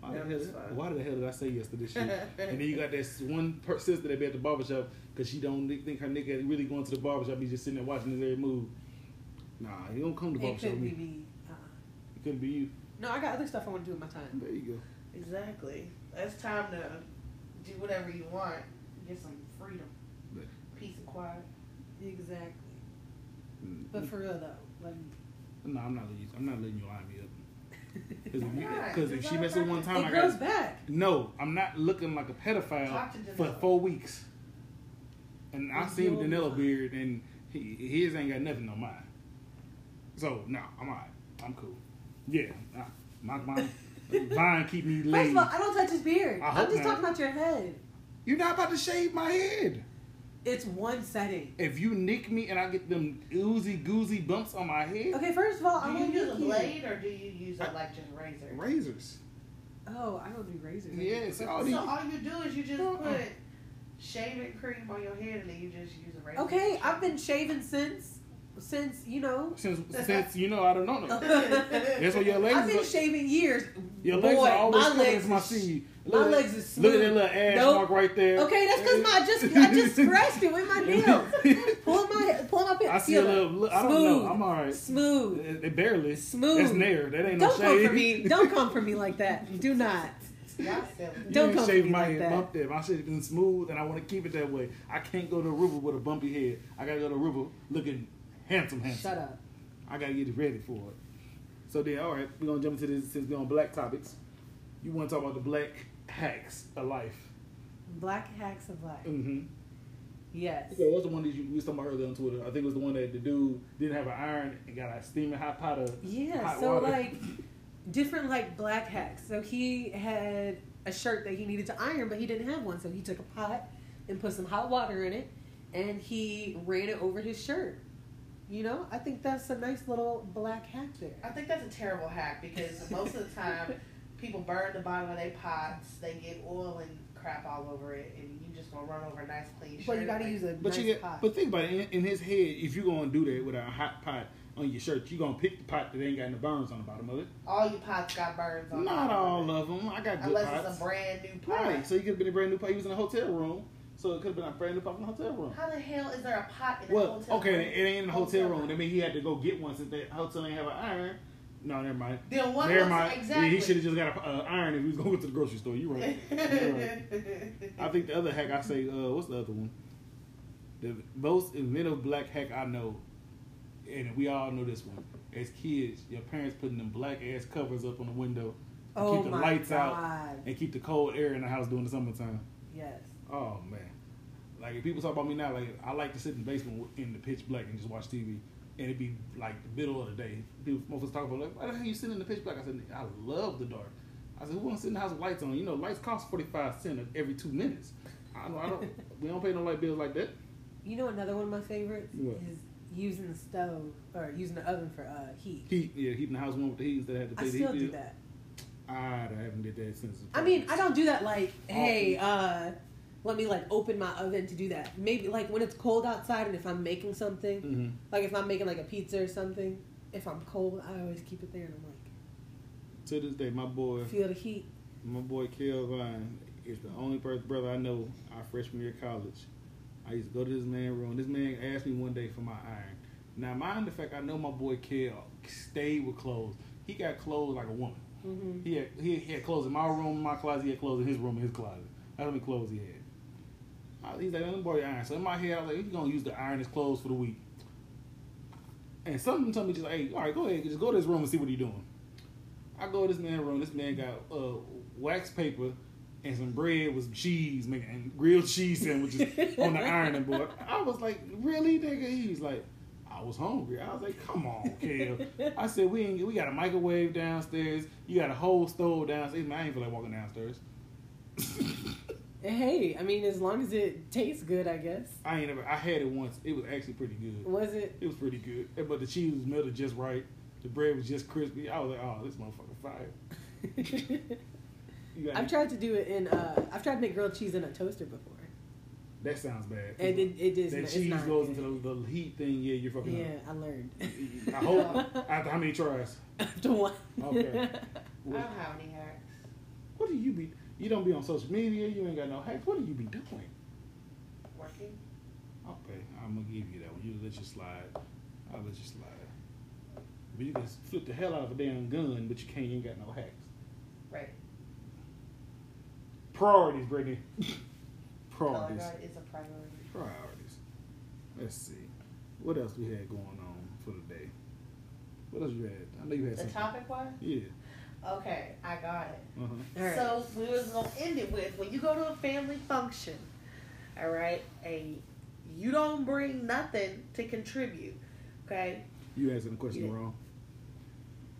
A: why the, hell, why the hell did I say yes to this shit? and then you got that one per- sister that be at the barbershop because she don't think her nigga really going to the barbershop. He's just sitting there watching his every move. Nah, he don't come to the
B: It couldn't be
A: me.
B: me. Uh-uh.
A: It couldn't be you.
B: No, I got other stuff I want to do with my time.
A: There you go.
C: Exactly. It's time to do whatever you want. Get some freedom,
A: But-
C: peace and quiet.
B: Exactly.
A: Mm,
B: But for real though, like,
A: no, I'm not letting you. I'm not letting you line me up. Because if, you-
C: Why?
A: 'cause if she messes with one time,
B: it
A: I
B: grows
A: got
B: back.
A: no. I'm not looking like a pedophile for four weeks. And I
B: It's
A: seen
B: your
A: Danilo beard, and he, his ain't got nothing on mine. So no, I'm alright. I'm cool. Yeah, nah, my my vine keep me
B: First of all, I don't touch his beard.
A: I
B: I'm just
A: not.
B: talking about your head.
A: You're not about to shave my head.
B: It's one setting.
A: If you nick me and I get them oozy goozy bumps on my head,
B: Okay, first of all,
C: Do
B: I'm
C: you
B: gonna
C: use a
B: nick you.
C: blade or do you use a like just razor?
A: razors.
B: Oh, I don't do razors. I
A: Yes,
B: do
A: all
B: clippers.
A: these-
C: So all you do is you just
A: Uh-uh.
C: put uh. shaving cream on your head and then you just use a razor.
B: Okay, I've been shaving since, since you know.
A: Since since you know I don't know. That's what your legs.
B: I've been
A: are-
B: shaving years.
A: Your
B: Boy,
A: legs are always
B: my
A: coming
B: legs
A: my
B: is-
A: seed.
B: my
A: Look at-
B: legs is smooth.
A: Look at that little ass
B: Nope.
A: mark right there.
B: Okay, that's because my I just I just scratched it with my nails. Pull my pull my
A: I see a little. Look, I don't
B: Smooth.
A: know. I'm alright.
B: Smooth.
A: It, it barely.
B: Smooth.
A: That's nair. That ain't no
B: Don't
A: shade.
B: come for me. Don't come for me like that. Do not.
C: Y'all silly.
B: Don't
A: ain't
B: come for
A: shaved
B: me
A: my
B: like
A: head
B: that.
A: bump there. My shit been smooth, and I want to keep it that way. I can't go to Aruba with a bumpy head. I gotta go to Aruba looking handsome, handsome.
B: Shut up.
A: I gotta get ready for it. So then, all right, we're gonna jump into this since we're on black topics. You want to talk about the black hacks of life?
B: Black hacks of life.
A: Mm-hmm.
B: Yes.
A: Okay, what's the one that you we was talking about earlier on Twitter? I think it was the one that the dude didn't have an iron and got a steaming hot pot of
B: Yeah.
A: hot
B: So
A: water.
B: like different like black hacks. So he had a shirt that he needed to iron, but he didn't have one. So he took a pot and put some hot water in it, and he ran it over his shirt. You know, I think that's a nice little black hack there.
C: I think that's a terrible hack because most of the time people burn the bottom of their pots, they get oil and crap all over it, and you just gonna run over a nice clean shirt.
B: But you gotta
C: Like,
B: use a
A: But
B: nice
A: you get,
B: pot.
A: but think about it. In, in his head, if you're gonna do that with a hot pot on your shirt, you gonna pick the pot that ain't got no burns on the bottom of it.
C: all your pots got burns on.
A: Not
C: them.
A: all of them. I got good
C: Unless
A: pots.
C: it's a brand new pot.
A: right. So you could have been a brand new pot. He was in a hotel room, so it could have been a brand new pot from the hotel room.
C: How the hell is there a pot in a hotel?
A: Well,
C: hotel
A: okay,
C: room?
A: it ain't in the hotel room.
C: room.
A: That mean he had to go get one since the hotel ain't have an iron. No, never mind.
C: Then what
A: never mind.
C: exactly?
A: Yeah, he should have just got an uh, iron if he was going to the grocery store. You right. Right. I think the other hack I say, uh, what's the other one? The most inventive black hack I know, and we all know this one. As kids, your parents putting them black ass covers up on the window to
B: oh
A: keep the lights
B: god.
A: out and keep the cold air in the house during the summertime.
B: Yes.
A: Oh man, like if people talk about me now, like I like to sit in the basement in the pitch black and just watch TV, and it'd be like the middle of the day. People, motherfuckers talk about like, why the hell you sitting in the pitch black? I said, I love the dark. I said, who wants to sit in the house with lights on? You know, lights cost forty five cents every two minutes. I, I don't. we don't pay no light bills like that.
B: You know another one of my favorites
A: What?
B: is using the stove or using the oven for uh, heat.
A: Heat, yeah, heating the house warm with the heat instead of have to pay
B: I
A: the
B: still
A: heat
B: do
A: bill.
B: that.
A: I haven't did that since.
B: I mean, I don't do that like, hey, uh, let me like open my oven to do that. Maybe like when it's cold outside and if I'm making something,
A: hmm
B: like if I'm making like a pizza or something, if I'm cold, I always keep it there and I'm like,
A: To this day, my boy,
B: feel the heat.
A: my boy Kelvin is the only person, brother I know. Our freshman year of college, I used to go to this man room. This man asked me one day for my iron. Now, mind the fact I know my boy Kel stayed with clothes. He got clothes like a woman.
B: hmm
A: He had, he, he had clothes in my room, in my closet. He had clothes in his room, in his closet. That's how many clothes he had. He's like, let me borrow your iron. So in my head, I was like, he's gonna use the iron his clothes for the week. And something told me just like, hey, all right, go ahead, just go to his room and see what he's doing. I go to this man's room. This man got uh, wax paper and some bread with some cheese, making and grilled cheese sandwiches on the ironing board. I was like, really, nigga? He was like, I was hungry. I was like, come on, Kel. I said, we ain't, we got a microwave downstairs. You got a whole stove downstairs. Man, I ain't feel like walking downstairs.
B: Hey, I mean, as long as it tastes good, I guess.
A: I ain't ever. I had it once. It was actually pretty good.
B: Was it?
A: It was pretty good. Eh, But the cheese was melted just right. The bread was just crispy. I was like, oh, this motherfucker fire.
B: I've tried to do it in. Uh, I've tried to make grilled cheese in a toaster before.
A: That sounds bad.
B: And it, it is.
A: that
B: it's
A: cheese
B: not
A: goes
B: good.
A: into the, the heat thing. Yeah, you're fucking
B: Yeah,
A: up.
B: I learned.
A: I hope. after how many tries?
B: After one.
A: Okay.
C: I
A: What,
C: don't have any hacks.
A: what do you be? You don't be on social media. You ain't got no hacks. What do you be doing?
C: Working.
A: Okay, I'm gonna give you that one. You let you slide. I'll let you slide. But you can flip the hell out of a damn gun, but you can't. You ain't got no hacks.
C: Right.
A: Priorities, Brittany.
C: Color
A: Priorities.
C: guard is a priority.
A: Priorities. Let's see. What else we had going on for the day? What else you had? I know you had some.
C: The
A: something.
C: topic was?
A: Yeah.
C: Okay, I got it.
A: Uh-huh.
B: All right.
C: So we was gonna end it with when you go to a family function, all right, and you don't bring nothing to contribute, okay?
A: You asking the question
C: Yeah.
A: wrong.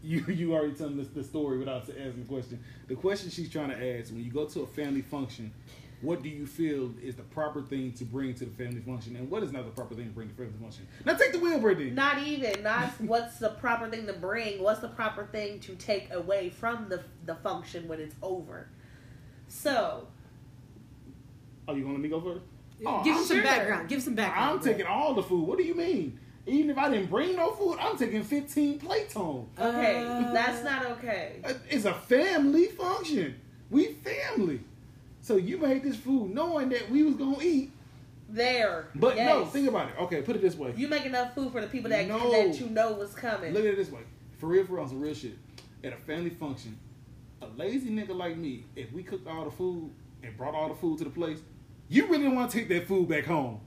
A: You you already telling us the story without asking the question. The question she's trying to ask when you go to a family function, what do you feel is the proper thing to bring to the family function, and what is not the proper thing to bring to the family function? Now take the wheel, Brittany.
C: Not even not what's the proper thing to bring. What's the proper thing to take away from the the function when it's over? So
A: Are you gonna let me go first?
B: Give
A: Oh,
B: him
A: I'm
B: some
C: sure.
B: background. Give some background.
A: I'm taking all the food. What do you mean? Even if I didn't bring no food, I'm taking 15 plates home.
C: okay,
B: Uh,
C: that's not okay.
A: It's a family function. We family. So you made this food knowing that we was gonna eat.
C: There,
A: But no, think about it. Okay, put it this way.
C: You make enough food for the people that
A: No.
C: that you know was coming.
A: Look at it this way. For real, for real, some real shit. At a family function, a lazy nigga like me, if we cooked all the food and brought all the food to the place, you really don't want to take that food back home.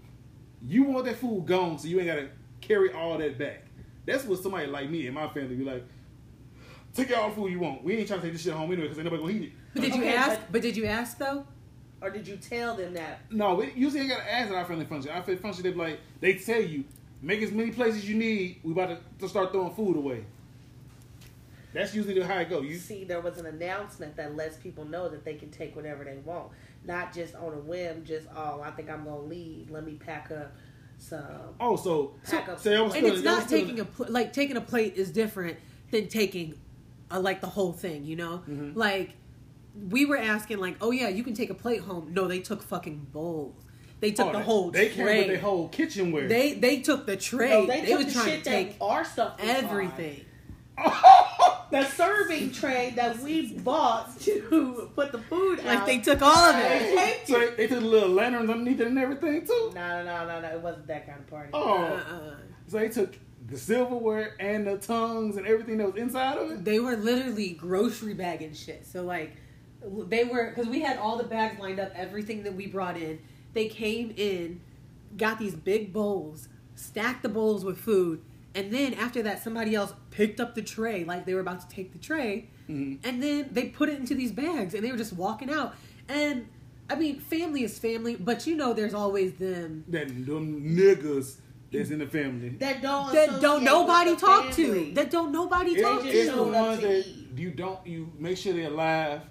A: You want that food gone, so you ain't gotta carry all that back. That's what somebody like me and my family be like. Take all the food you want. We ain't trying to take this shit home anyway because ain't nobody gonna eat it.
B: But did you
C: Okay,
B: ask?
C: but-
B: But did you ask though?
C: Or did you tell them that?
A: No, we usually ain't gotta ask at our family function. Our family function, they be like, they tell you, make as many places you need. We about to, to start throwing food away. That's usually the how it go. You
C: see there was an announcement that lets people know that they can take whatever they want, not just on a whim. Just oh, I think I'm gonna leave. Let me pack up some.
A: oh so
C: Pack up
A: so
B: And
A: still-
B: it's not taking a pl- like taking a plate is different than taking a, like the whole thing. You know,
A: Mhm.
B: like we were asking like, oh yeah, you can take a plate home. No, they took fucking bowls. They took
A: Oh,
B: the
A: they-
B: whole
A: They came
B: tray.
A: with their whole kitchenware.
B: They they took the tray.
C: No, they,
B: they
C: took
B: was
C: the
B: trying
C: shit
B: to take
C: that our stuff was
B: everything.
C: The serving tray that we bought to put the food
B: Like
C: out.
B: they took all of it.
C: take
A: so
C: it.
A: they, they took the little lanterns underneath it and everything too.
C: No, no, no, no. It wasn't that kind of party.
A: Oh,
B: Uh-uh.
A: so they took the silverware and the tongues and everything that was inside of it.
B: They were literally grocery bagging shit. So like, they were because we had all the bags lined up, everything that we brought in. They came in, got these big bowls, stacked the bowls with food, and then after that, somebody else picked up the tray like they were about to take the tray,
A: Mhm.
B: and then they put it into these bags, and they were just walking out. And I mean, family is family, but you know, there's always them
A: That them niggas that's in the family.
C: That don't
B: that don't nobody talk
C: family.
B: to. That don't nobody
A: It-
B: talk
A: it's
B: to.
A: the
C: showed up
A: ones
C: to
A: that you don't you make sure they're alive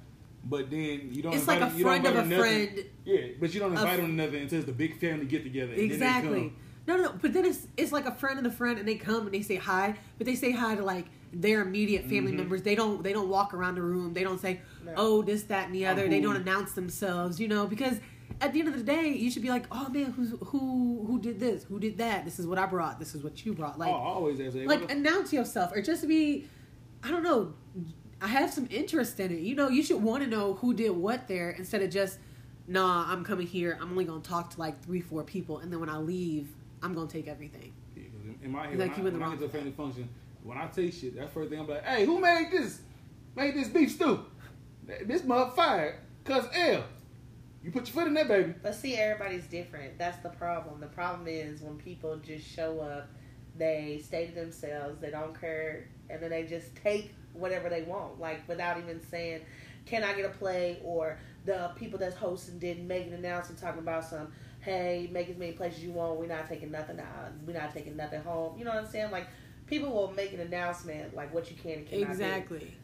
A: but then you don't.
B: It's like
A: invite
B: a
A: them- you
B: friend of a
A: them nothing.
B: friend.
A: Yeah, but you don't invite
B: Of-
A: them to nothing until it's the big family get together. And Then they
B: Exactly.
A: come.
B: No, no, no. But then it's it's like a friend of a friend, and they come and they say hi, but they say hi to like their immediate family
A: Mhm.
B: members. They don't they don't walk around the room. They don't say,
C: No.
B: oh, this, that, and the
A: I'm
B: other. They don't announce themselves. You know, because at the end of the day, you should be like, oh man, who's who who did this? Who did that? This is what I brought. This is what you brought. Like
A: oh, I always ask. Hey,
B: like announce yourself or just be i don't know i have some interest in it you know you should want to know who did what there instead of just nah i'm coming here i'm only gonna talk to like three four people and then when i leave i'm gonna take everything
A: Yeah, 'cause in- in my head,
B: Like
A: when,
B: you
A: I,
B: in the
A: when I
B: wrong
A: get to a
B: for
A: family function, when I taste shit, that first thing I'm like, hey, who made this? Made this beef stew? This mug fired. Cause L. You put your foot in that baby.
C: But see, everybody's different. That's the problem. The problem is when people just show up, they stay to themselves, they don't care, and then they just take whatever they want, like without even saying, "Can I get a play?" or the people that's hosting didn't make an announcement talking about some, "Hey, make as many places you want. We're not taking nothing out. We're not taking nothing home." You know what I'm saying? Like people will make an announcement like what you can and cannot do.
B: exactly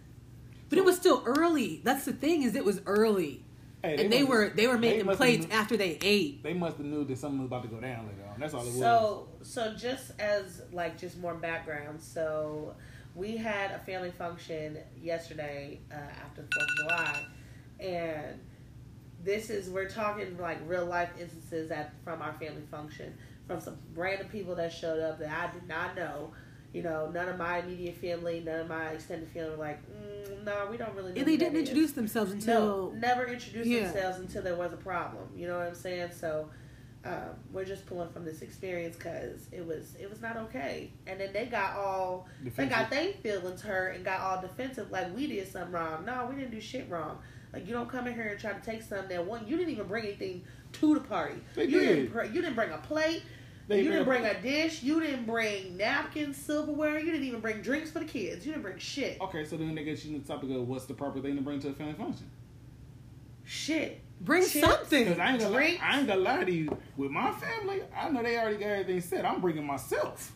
B: but it was still early that's the thing is it was early
A: Hey,
B: and they
A: must-
B: were they were making
A: must have
B: plates
A: knew-
B: after they ate
A: They must have knew that something was about to go down later on. That's all it was.
C: So, so just as like just more background, so we had a family function yesterday uh, after Fourth of July, and this is we're talking like real life instances at from our family function from some random people that showed up that I did not know. You know, none of my immediate family, none of my extended family, were like, mm, no, we don't really. know
B: and they didn't
C: that is."
B: introduce themselves until
C: no, never introduced
B: Yeah.
C: themselves until there was a problem. You know what I'm saying? So um, we're just pulling from this experience because it was it was not okay. And then they got all they got they feelings hurt and got all defensive like we did something wrong. No, we didn't do shit wrong. Like you don't come in here and try to take something that one you didn't even bring anything to the party.
A: They
C: you
A: did.
C: Didn't, br- you didn't bring a plate.
A: They
C: you didn't
A: bring
C: bring
A: a-
C: a dish. You didn't bring napkins, silverware. You didn't even bring drinks for the kids. You didn't bring shit.
A: Okay, so then they get you to the topic of what's the proper thing to bring to a family function.
C: Shit.
B: Bring
C: Chips.
B: something
A: Because I ain't gonna lie, I ain't gonna lie to you. With my family, I know they already got everything set. I'm bringing myself.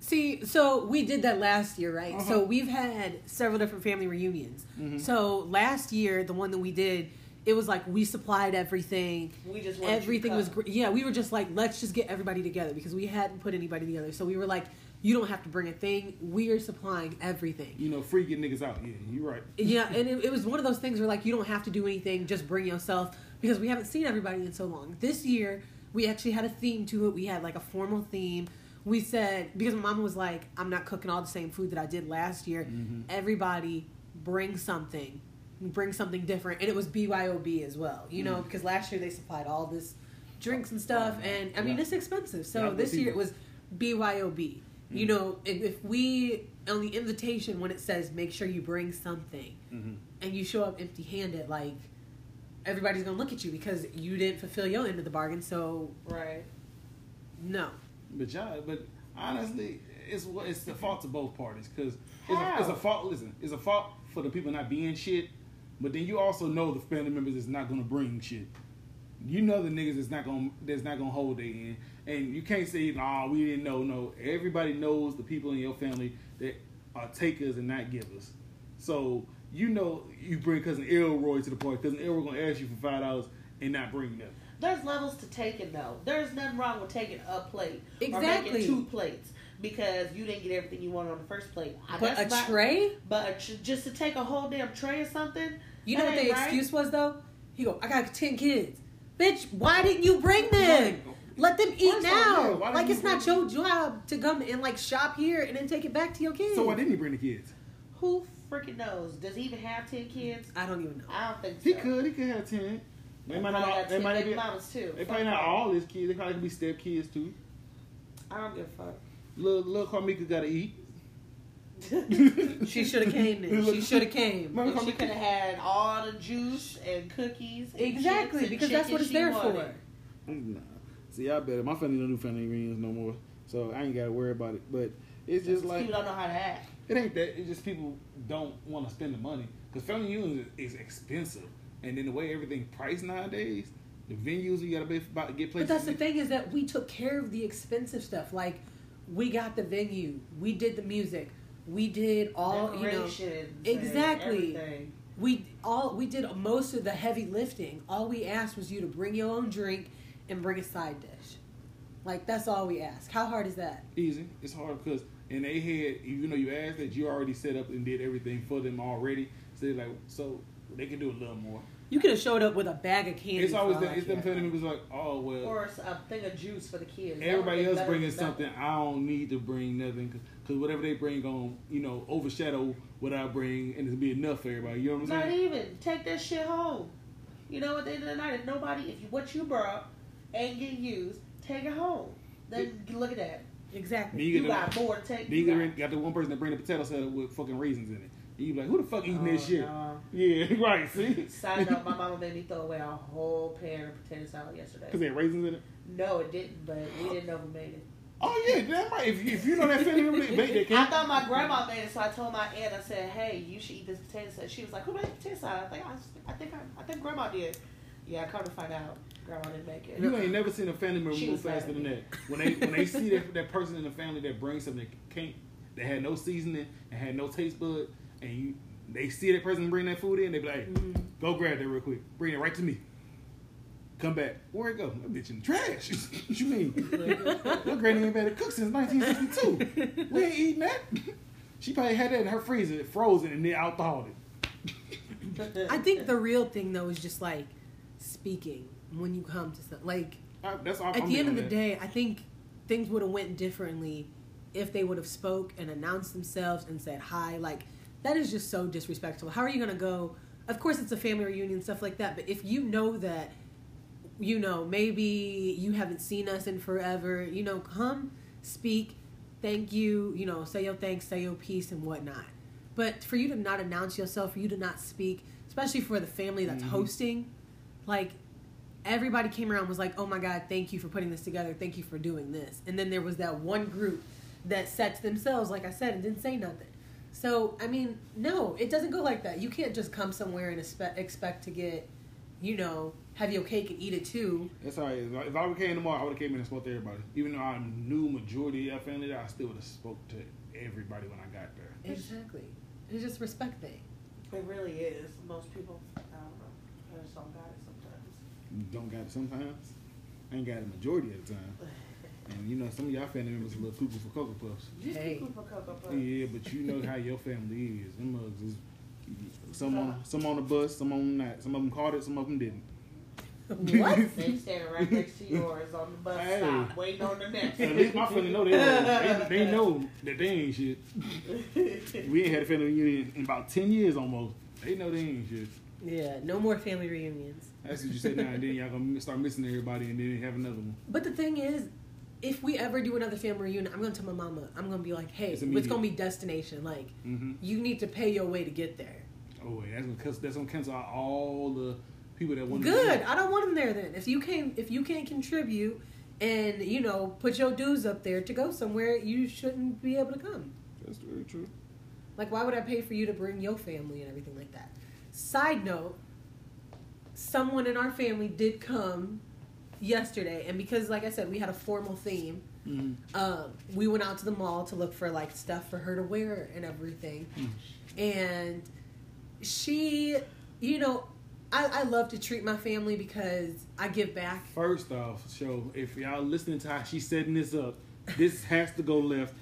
B: See, so we did that last year, right?
A: Uh-huh.
B: So we've had several different family reunions.
A: Mhm.
B: So last year, the one that we did, it was like we supplied everything.
C: We just wanted you to
B: Everything was great. Yeah, we were just like, let's just get everybody together because we hadn't put anybody together. So we were like, you don't have to bring a thing. We are supplying everything.
A: You know, free get niggas out. Yeah, you're right.
B: Yeah, and it, it was one of those things where like you don't have to do anything, just bring yourself because we haven't seen everybody in so long. This year we actually had a theme to it. We had like a formal theme. We said because my mom was like, I'm not cooking all the same food that I did last year.
A: Mhm.
B: Everybody bring something, bring something different, and it was BYOB as well. You know,
A: Mm.
B: because last year they supplied all this drinks and stuff, and I mean
A: Yeah.
B: it's expensive. So
A: Yeah,
B: this year it was BYOB. You
A: Mm.
B: know, if, if we on the invitation when it says make sure you bring something
A: Mm-hmm.
B: and you show up empty handed, like everybody's gonna look at you because you didn't fulfill your end of the bargain. So
C: Right.
B: no,
A: But y'all, but honestly, it's it's the fault of both parties because it's a, it's a fault. Listen, it's a fault for the people not being shit, but then you also know the family members is not gonna bring shit. You know the niggas is not gonna that's not gonna hold their end, and you can't say, "Nah, we didn't know." No, everybody knows the people in your family that are takers and not givers. So you know you bring cousin Elroy to the party. Cousin Elroy gonna ask you for five dollars and not bring them.
C: There's levels to taking though. There's nothing wrong with taking a plate or
B: Exactly.
C: making two plates because you didn't get everything you wanted on the first plate. I-
B: but a
C: that's not-
B: tray.
C: but a tr- just to take a whole damn tray or something.
B: You know what the
C: right.
B: excuse was though? He go, I got ten kids, bitch. Why didn't you bring them? Let them eat
A: First off, yeah,
B: now. like it's not your job to come and like shop here and then take it back to your kids.
A: So why didn't he bring the kids?
C: Who freaking knows? Does he even have ten kids?
B: I don't even know.
C: I don't think so.
A: He could. He could have ten. They might not.
C: Probably
A: All, they might be.
C: mamas too.
A: They probably not all his kids. They probably could be step kids too.
C: I don't give a fuck.
A: Little little Carmika gotta eat.
B: She should have came then. She should have came.
A: Mama
C: she could have had all the juice and cookies. And
B: Exactly,
C: and
B: because that's what it's there
C: wanted.
B: for.
A: Mm, nah. See, I better. My family don't do family reunions no more, so I ain't gotta worry about it. But it's just like
C: people don't know how to act.
A: it ain't that. It's just people don't want to spend the money because family reunions is, is expensive, and then the way everything priced nowadays, the venues you gotta be about to get places.
B: But that's the thing is that we took care of the expensive stuff. Like we got the venue, we did the music, we did all you know. Exactly. we all we did most of the heavy lifting. All we asked was you to bring your own drink and bring a side dish. Like that's all we ask. How hard is that?
A: Easy. It's hard because in their head, you know, you asked that, you already set up and did everything for them already. So they're like, so they can do a little more.
B: You could have showed up with a bag of candy.
A: It's always
B: for all
A: the,
B: I
A: it's them
B: care.
A: family members like, oh well,
C: Or a thing of juice for the kids.
A: Everybody else bringing
C: than nothing.
A: something. I don't need to bring nothing because whatever they bring on, you know, overshadow what I bring, and it'll be enough for everybody. You know what I'm
C: Not
A: saying?
C: Not even take that shit home. You know, at the end of the night, if nobody, if you, what you brought ain't getting used, take it home. Then look at that.
B: Exactly.
C: You,
A: you get
C: got more to take.
A: Then
C: You
A: you
C: got,
A: got, got the one person that bring the potato salad with fucking raisins in it. You be like, who the fuck eating
C: Oh,
A: this shit?
C: no.
A: Yeah, right. See,
C: Side note: My mama made me throw away a whole pan of potato salad yesterday.
A: because they had raisins in it.
C: No, it didn't, but we didn't know who made it.
A: Oh yeah, damn right. If, if you know that family member, they, they
C: I
A: can't.
C: thought my grandma made it, so I told my aunt. I said, "Hey, you should eat this potato salad." She was like, "Who made potato salad?" I think I, I think I, I think grandma did. Yeah, I come to find out, grandma didn't make it.
A: You ain't never seen a family member move faster than that. When they when they see that, that person in the family that brings something that can't, that had no seasoning and had no taste bud, and you they see that person bring that food in, they be like,
B: Mhm.
A: "Go grab that real quick, bring it right to me." Come back. Where it go? That bitch in the trash. what you mean? Your granny ain't been to cook since 1962. We ain't eating that. She probably had that in her freezer, frozen, and then out thawed it.
B: I think the real thing though is just like speaking when you come to some like
A: I, that's all.
B: at
A: I'm
B: the end of the
A: that.
B: day, I think things would have went differently if they would have spoke and announced themselves and said hi. Like that is just so disrespectful. How are you gonna go? Of course, it's a family reunion stuff like that. But if you know that, you know, maybe you haven't seen us in forever. You know, come speak, thank you. You know, say your thanks, say your peace, and whatnot. But for you to not announce yourself, for you to not speak, especially for the family that's
A: Mhm.
B: hosting, like everybody came around and was like, "Oh my God, thank you for putting this together. Thank you for doing this." And then there was that one group that sat to themselves, like I said, and didn't say nothing. So I mean, no, it doesn't go like that. You can't just come somewhere and expect expect to get, you know, have your cake and eat it too.
A: That's all right. If I- If I would came tomorrow, I would have came in and spoke to everybody. Even though I knew majority of that family, I still would have spoke to everybody when I got there.
B: Exactly. It's just respect thing.
C: It really is. Most people, I don't know. I just don't got it sometimes.
A: Don't got it sometimes. I ain't got it majority of the time. And you know, some of y'all family members are a little cuckoo for Cocoa Puffs.
C: Just
B: Hey.
C: people for Cocoa Puffs.
A: Yeah, but you know how your family is. Them mugs is some on some on the bus, some on not. Some of them caught it, some of them didn't.
B: What?
C: They standing right next to yours on the bus
A: Hey.
C: stop, waiting on the next.
A: At least my family know they, they they know that they ain't shit. We ain't had a family reunion in about ten years almost. They know they ain't shit.
B: yeah, no more family reunions.
A: That's what you say now and then. Y'all gonna start missing everybody and then have another one.
B: But the thing is, if we ever do another family reunion, I'm gonna tell my mama. I'm gonna be like, hey,
A: It's
B: it's, gonna be destination. Like,
A: Mm-hmm.
B: you need to pay your way to get there.
A: Oh, wait, that's gonna cancel, that's gonna cancel out all the people that want.
B: Good. I don't want them there then. If you can't if you can't contribute, and you know, put your dues up there to go somewhere, you shouldn't be able to come.
A: That's very true.
B: Like, why would I pay for you to bring your family and everything like that? Side note: someone in our family did come yesterday, and because, like I said, we had a formal theme.
A: Mm-hmm.
B: um, we went out to the mall to look for like stuff for her to wear and everything. And she, you know, I, I love to treat my family because I give back.
A: First off, show if y'all listening to how she's setting this up, this has to go left.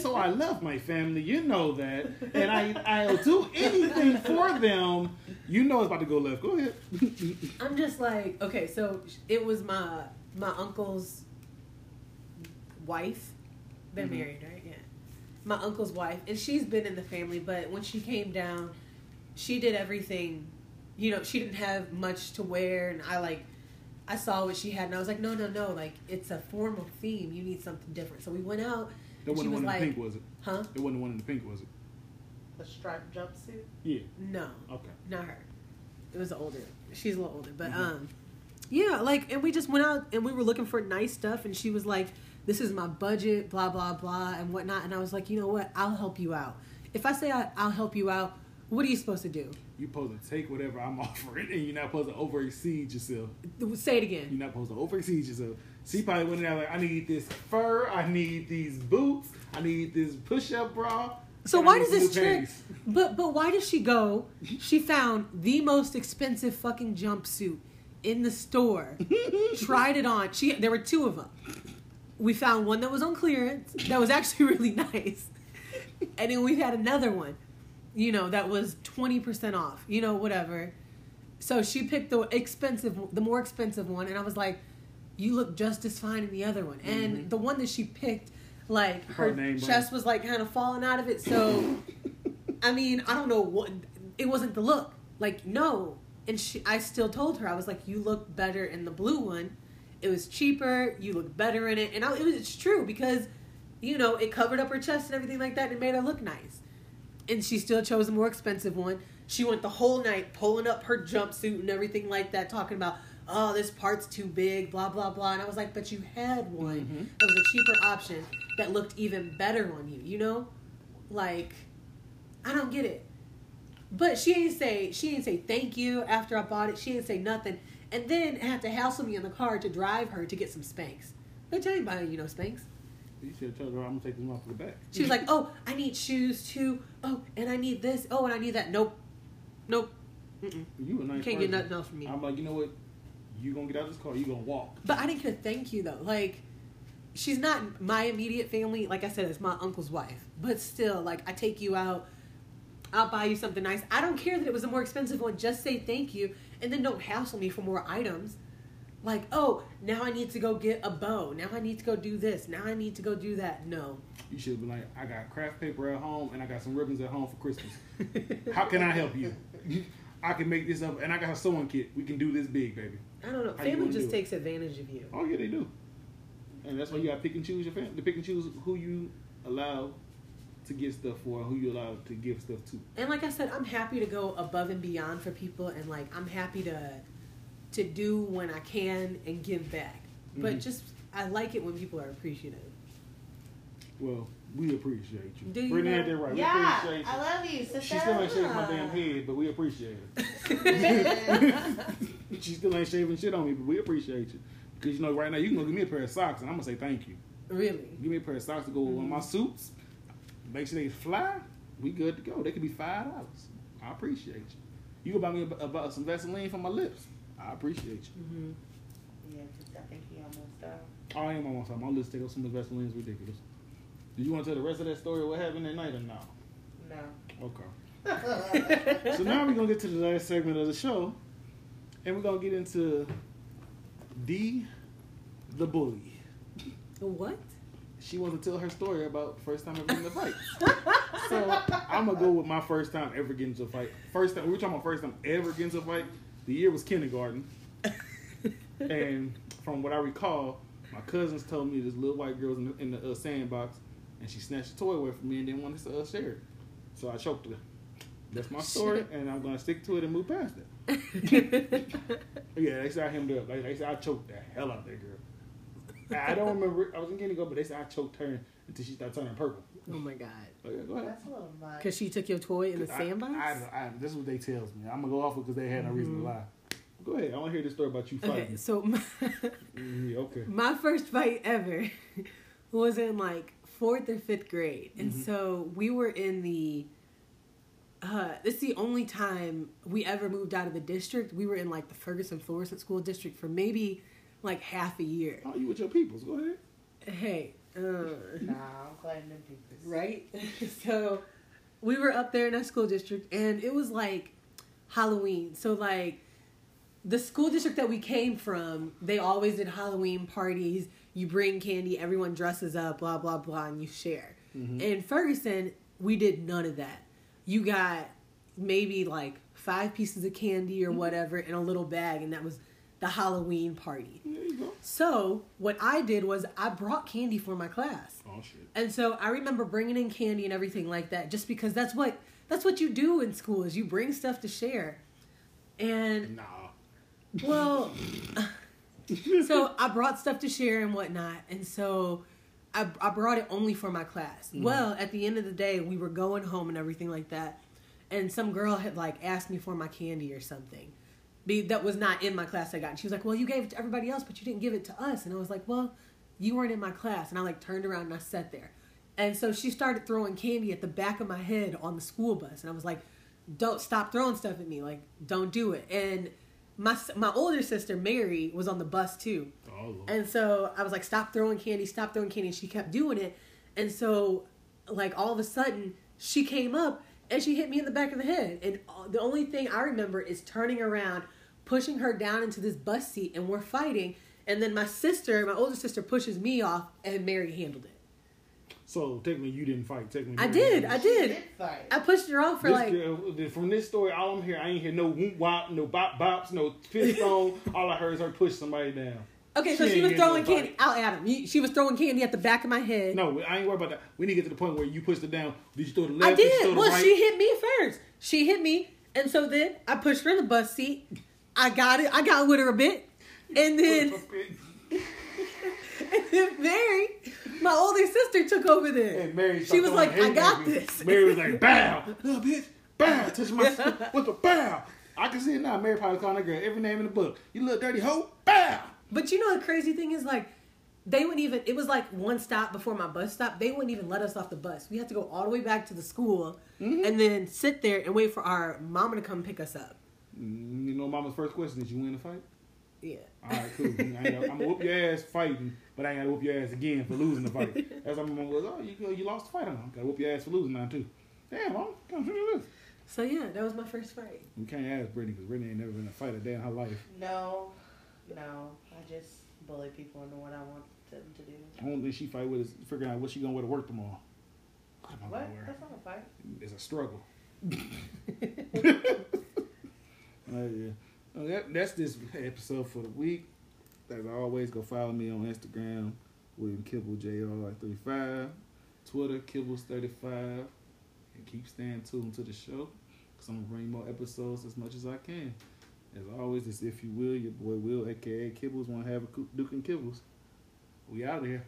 A: So I love my family, you know that, and I I'll do anything for them. You know it's about to go left. Go ahead.
B: I'm just like, okay, so it was my my uncle's wife. Been
A: Mhm.
B: married, right? Yeah. My uncle's wife, and she's been in the family, but when she came down, she did everything. You know, she didn't have much to wear, and I like, I saw what she had, and I was like, no, no, no, like it's a formal theme. You need something different. So we went out.
A: That wasn't
B: she
A: the
B: was
A: one in
B: like,
A: the pink, was it?
B: huh?
A: It wasn't the one in the pink, was it?
C: The striped jumpsuit.
A: Yeah.
B: No.
A: Okay.
B: not her. It was older. She's a little older, but
A: Mhm.
B: um, yeah, like, and we just went out and we were looking for nice stuff, and she was like, "This is my budget, blah blah blah, and whatnot." And I was like, "You know what? I'll help you out. If I say I, I'll help you out, what are you supposed to do?
A: You supposed to take whatever I'm offering, and you're not supposed to over exceed yourself.
B: Say it again.
A: You're not supposed to over exceed yourself. She probably went in there like, I need this fur, I need these boots, I need this push up bra.
B: So why does this
A: some new
B: chick?
A: panties?
B: But but why does she go? She found the most expensive fucking jumpsuit in the store. tried it on. She there were two of them. We found one that was on clearance that was actually really nice, and then we had another one, you know, that was twenty percent off. You know, whatever. So she picked the expensive, the more expensive one, and I was like, "You look just as fine in the other one." And
A: Mhm.
B: the one that she picked, like
A: Her
B: her,
A: name
B: chest was like kind of falling out of it. So, I mean, I don't know what it wasn't the look. Like no, and she, I still told her I was like, "You look better in the blue one. It was cheaper. You look better in it." And I, it was it's true because, you know, it covered up her chest and everything like that, and it made her look nice. And she still chose a more expensive one. She went the whole night pulling up her jumpsuit and everything like that, talking about, "Oh, this part's too big," blah blah blah. And I was like, "But you had one
A: Mhm.
B: that was a cheaper option that looked even better on you." You know, like I don't get it. But she ain't say she didn't say thank you after I bought it. She didn't say nothing, and then had to hassle me in the car to drive her to get some Spanx. Bitch, I ain't buying you no Spanx.
A: You should have told her I'm gonna take them off the back.
B: She was like, "Oh, I need shoes too. Oh, and I need this. Oh, and I need that. Nope, nope. Mm-mm.
A: "You a nice
B: Can't
A: person.
B: get nothing else from me."
A: I'm like, you know what? You gonna get out of this car? You gonna walk?
B: But I didn't get a thank you though. Like, she's not my immediate family. Like I said, it's my uncle's wife. But still, like, I take you out. I'll buy you something nice. I don't care that it was a more expensive one. Just say thank you, and then don't hassle me for more items. Like, oh, now I need to go get a bow. Now I need to go do this. Now I need to go do that. No.
A: You should be like, I got craft paper at home and I got some ribbons at home for Christmas. How can I help you? I can make this up, and I got a sewing kit. We can do this big, baby.
B: I don't know.
A: How
B: Family just
A: do it?
B: takes advantage of you.
A: Oh yeah, they do. And that's why you got to pick and choose your family. To pick and choose who you allow to get stuff for, who you allow to give stuff to.
B: and like I said, I'm happy to go above and beyond for people, and like I'm happy to to do when I can and give back. But
A: Mhm.
B: just I like it when people are appreciative.
A: Well, we appreciate you.
B: Do you
A: Brittany
B: know?
A: ain't that right.
C: Yeah,
A: we appreciate you.
C: I love you, sister.
A: she still ain't shaving my damn head, but we appreciate it. she still ain't shaving shit on me, but we appreciate you. Because you know, right now you can go give me a pair of socks, and I'm gonna say thank you.
B: really?
A: Give me a pair of socks to go with one of my suits. Make sure they fly. We good to go. They could be five dollars. I appreciate you. You go buy me a- about some Vaseline for my lips. I appreciate you.
B: Mm-hmm.
C: Yeah, 'cause I think he almost died.
A: Oh, I am almost on my list. Take off some of the Vaseline is ridiculous. Do you want to tell the rest of that story? What happened that night or no?
C: No.
A: Okay. So now we're gonna get to the last segment of the show, and we're gonna get into D, the bully.
B: What?
A: She wants to tell her story about first time ever getting in a fight. so I'm gonna go with my first time ever getting into a fight. First time we're talking about first time ever getting into a fight. The year was kindergarten, and from what I recall, my cousins told me this little white girl was in the, in the uh, sandbox, and she snatched a toy away from me and didn't want to uh, share it. So I choked her. That's my story, and I'm gonna stick to it and move past it. Yeah, they said I hemmed up. Like, they said I choked the hell out of that girl. I I don't remember. I was in kindergarten, but they said I choked her until she started turning purple.
B: oh my god!
A: Oh, yeah, go ahead.
C: That's a little much.
B: Because she took your toy in the
A: I-
B: sandbox.
A: I, I, this is what they tells me. I'm gonna go off it because they had no reason to lie. Go ahead. I want to hear the story about you
B: okay, so my,
A: Mm, yeah, okay.
B: my first fight ever was in like fourth or fifth grade, and
A: Mhm.
B: so we were in the. Uh, this is the only time we ever moved out of the district. We were in like the Ferguson Florissant School District for maybe like half a year.
A: Oh, you with your peoples. Go ahead.
B: Hey, uh,
C: Nah, I'm glad them people.
B: right? so we were up there in that school district, and it was like Halloween. So like the school district that we came from, they always did Halloween parties. You bring candy, everyone dresses up, blah blah blah, and you share.
A: Mhm.
B: In Ferguson, we did none of that. You got maybe like five pieces of candy or whatever in a little bag, and that was the Halloween party.
A: There you go.
B: So what I did was I brought candy for my class.
A: Oh shit.
B: And so I remember bringing in candy and everything like that, just because that's what that's what you do in school is you bring stuff to share. And
A: Nah.
B: well, so I brought stuff to share and whatnot, and so I, I brought it only for my class.
A: Mhm.
B: Well, at the end of the day, we were going home and everything like that, and some girl had like asked me for my candy or something. Be, that was not in my class I got. And she was like, "Well, you gave it to everybody else, but you didn't give it to us." And I was like, "Well, you weren't in my class." And I like turned around and I sat there. And so she started throwing candy at the back of my head on the school bus, and I was like, "Don't stop throwing stuff at me! Like, don't do it!" And my my older sister Mary was on the bus too,
A: Oh,
B: and so I was like, "Stop throwing candy! Stop throwing candy!" And she kept doing it, and so like all of a sudden she came up and she hit me in the back of the head, and uh, the only thing I remember is turning around, pushing her down into this bus seat, and we're fighting. And then my sister, my older sister, pushes me off, and Mary handled it.
A: so technically, you didn't fight. Technically,
B: I did. I did.
C: Did fight.
B: I pushed her off for
A: This
B: like
A: girl, from this story, all I'm hearing, I ain't hear no whoop wop, no bop bops, no fist on. all I heard is her push somebody down.
B: okay. So
A: She
B: she was throwing
A: no
B: candy out at him. You- She was throwing candy at the back of my head.
A: No, I ain't worried about that. We need to get to the point where you pushed it down. Did you throw the left?
B: I
A: Did
B: did. Well,
A: right?
B: she hit me first. She hit me, and so then I pushed her in the bus seat. I got it. I got with her a bit, and then and then Mary, my older sister, took over there.
A: And Mary
B: she was like, "I got this."
A: Mary was like, bow, little bitch, bow, touch my with the bow. I can see it now. Mary probably calling that girl every name in the book. You little dirty hoe, bow.
B: But you know the crazy thing is like they wouldn't even it was like one stop before my bus stop. They wouldn't even let us off the bus. We had to go all the way back to the school
A: Mm-hmm.
B: and then sit there and wait for our mama to come pick us up.
A: Mm, You know, Mama's first question is, "You win the fight?"
B: Yeah.
A: All right, cool. I ain't gonna, I'm gonna whoop your ass fighting, but I ain't gotta whoop your ass again for losing the fight. That's why my mom goes, "Oh, you you lost the fight, huh? Gotta whoop your ass for losing now too." Damn, mom, come do this.
B: So yeah, that was my first fight.
A: We can't ask Brittany because Brittany ain't never been in a fight a day in her life.
C: No, no. I just bully people into what I want them to do.
A: The only thing she fight with is figuring out what she gonna wear to work tomorrow. What
C: What? That's not a fight.
A: It's a struggle. Oh, yeah. Well, that, that's this episode for the week. As always, go follow me on Instagram, William Kibble JR35, Twitter Kibbles35, and keep staying tuned to the show because I'm gonna bring more episodes as much as I can. As always, it's if you will, your boy Will, aka Kibbles, want to have a Duke and Kibbles. We out of here.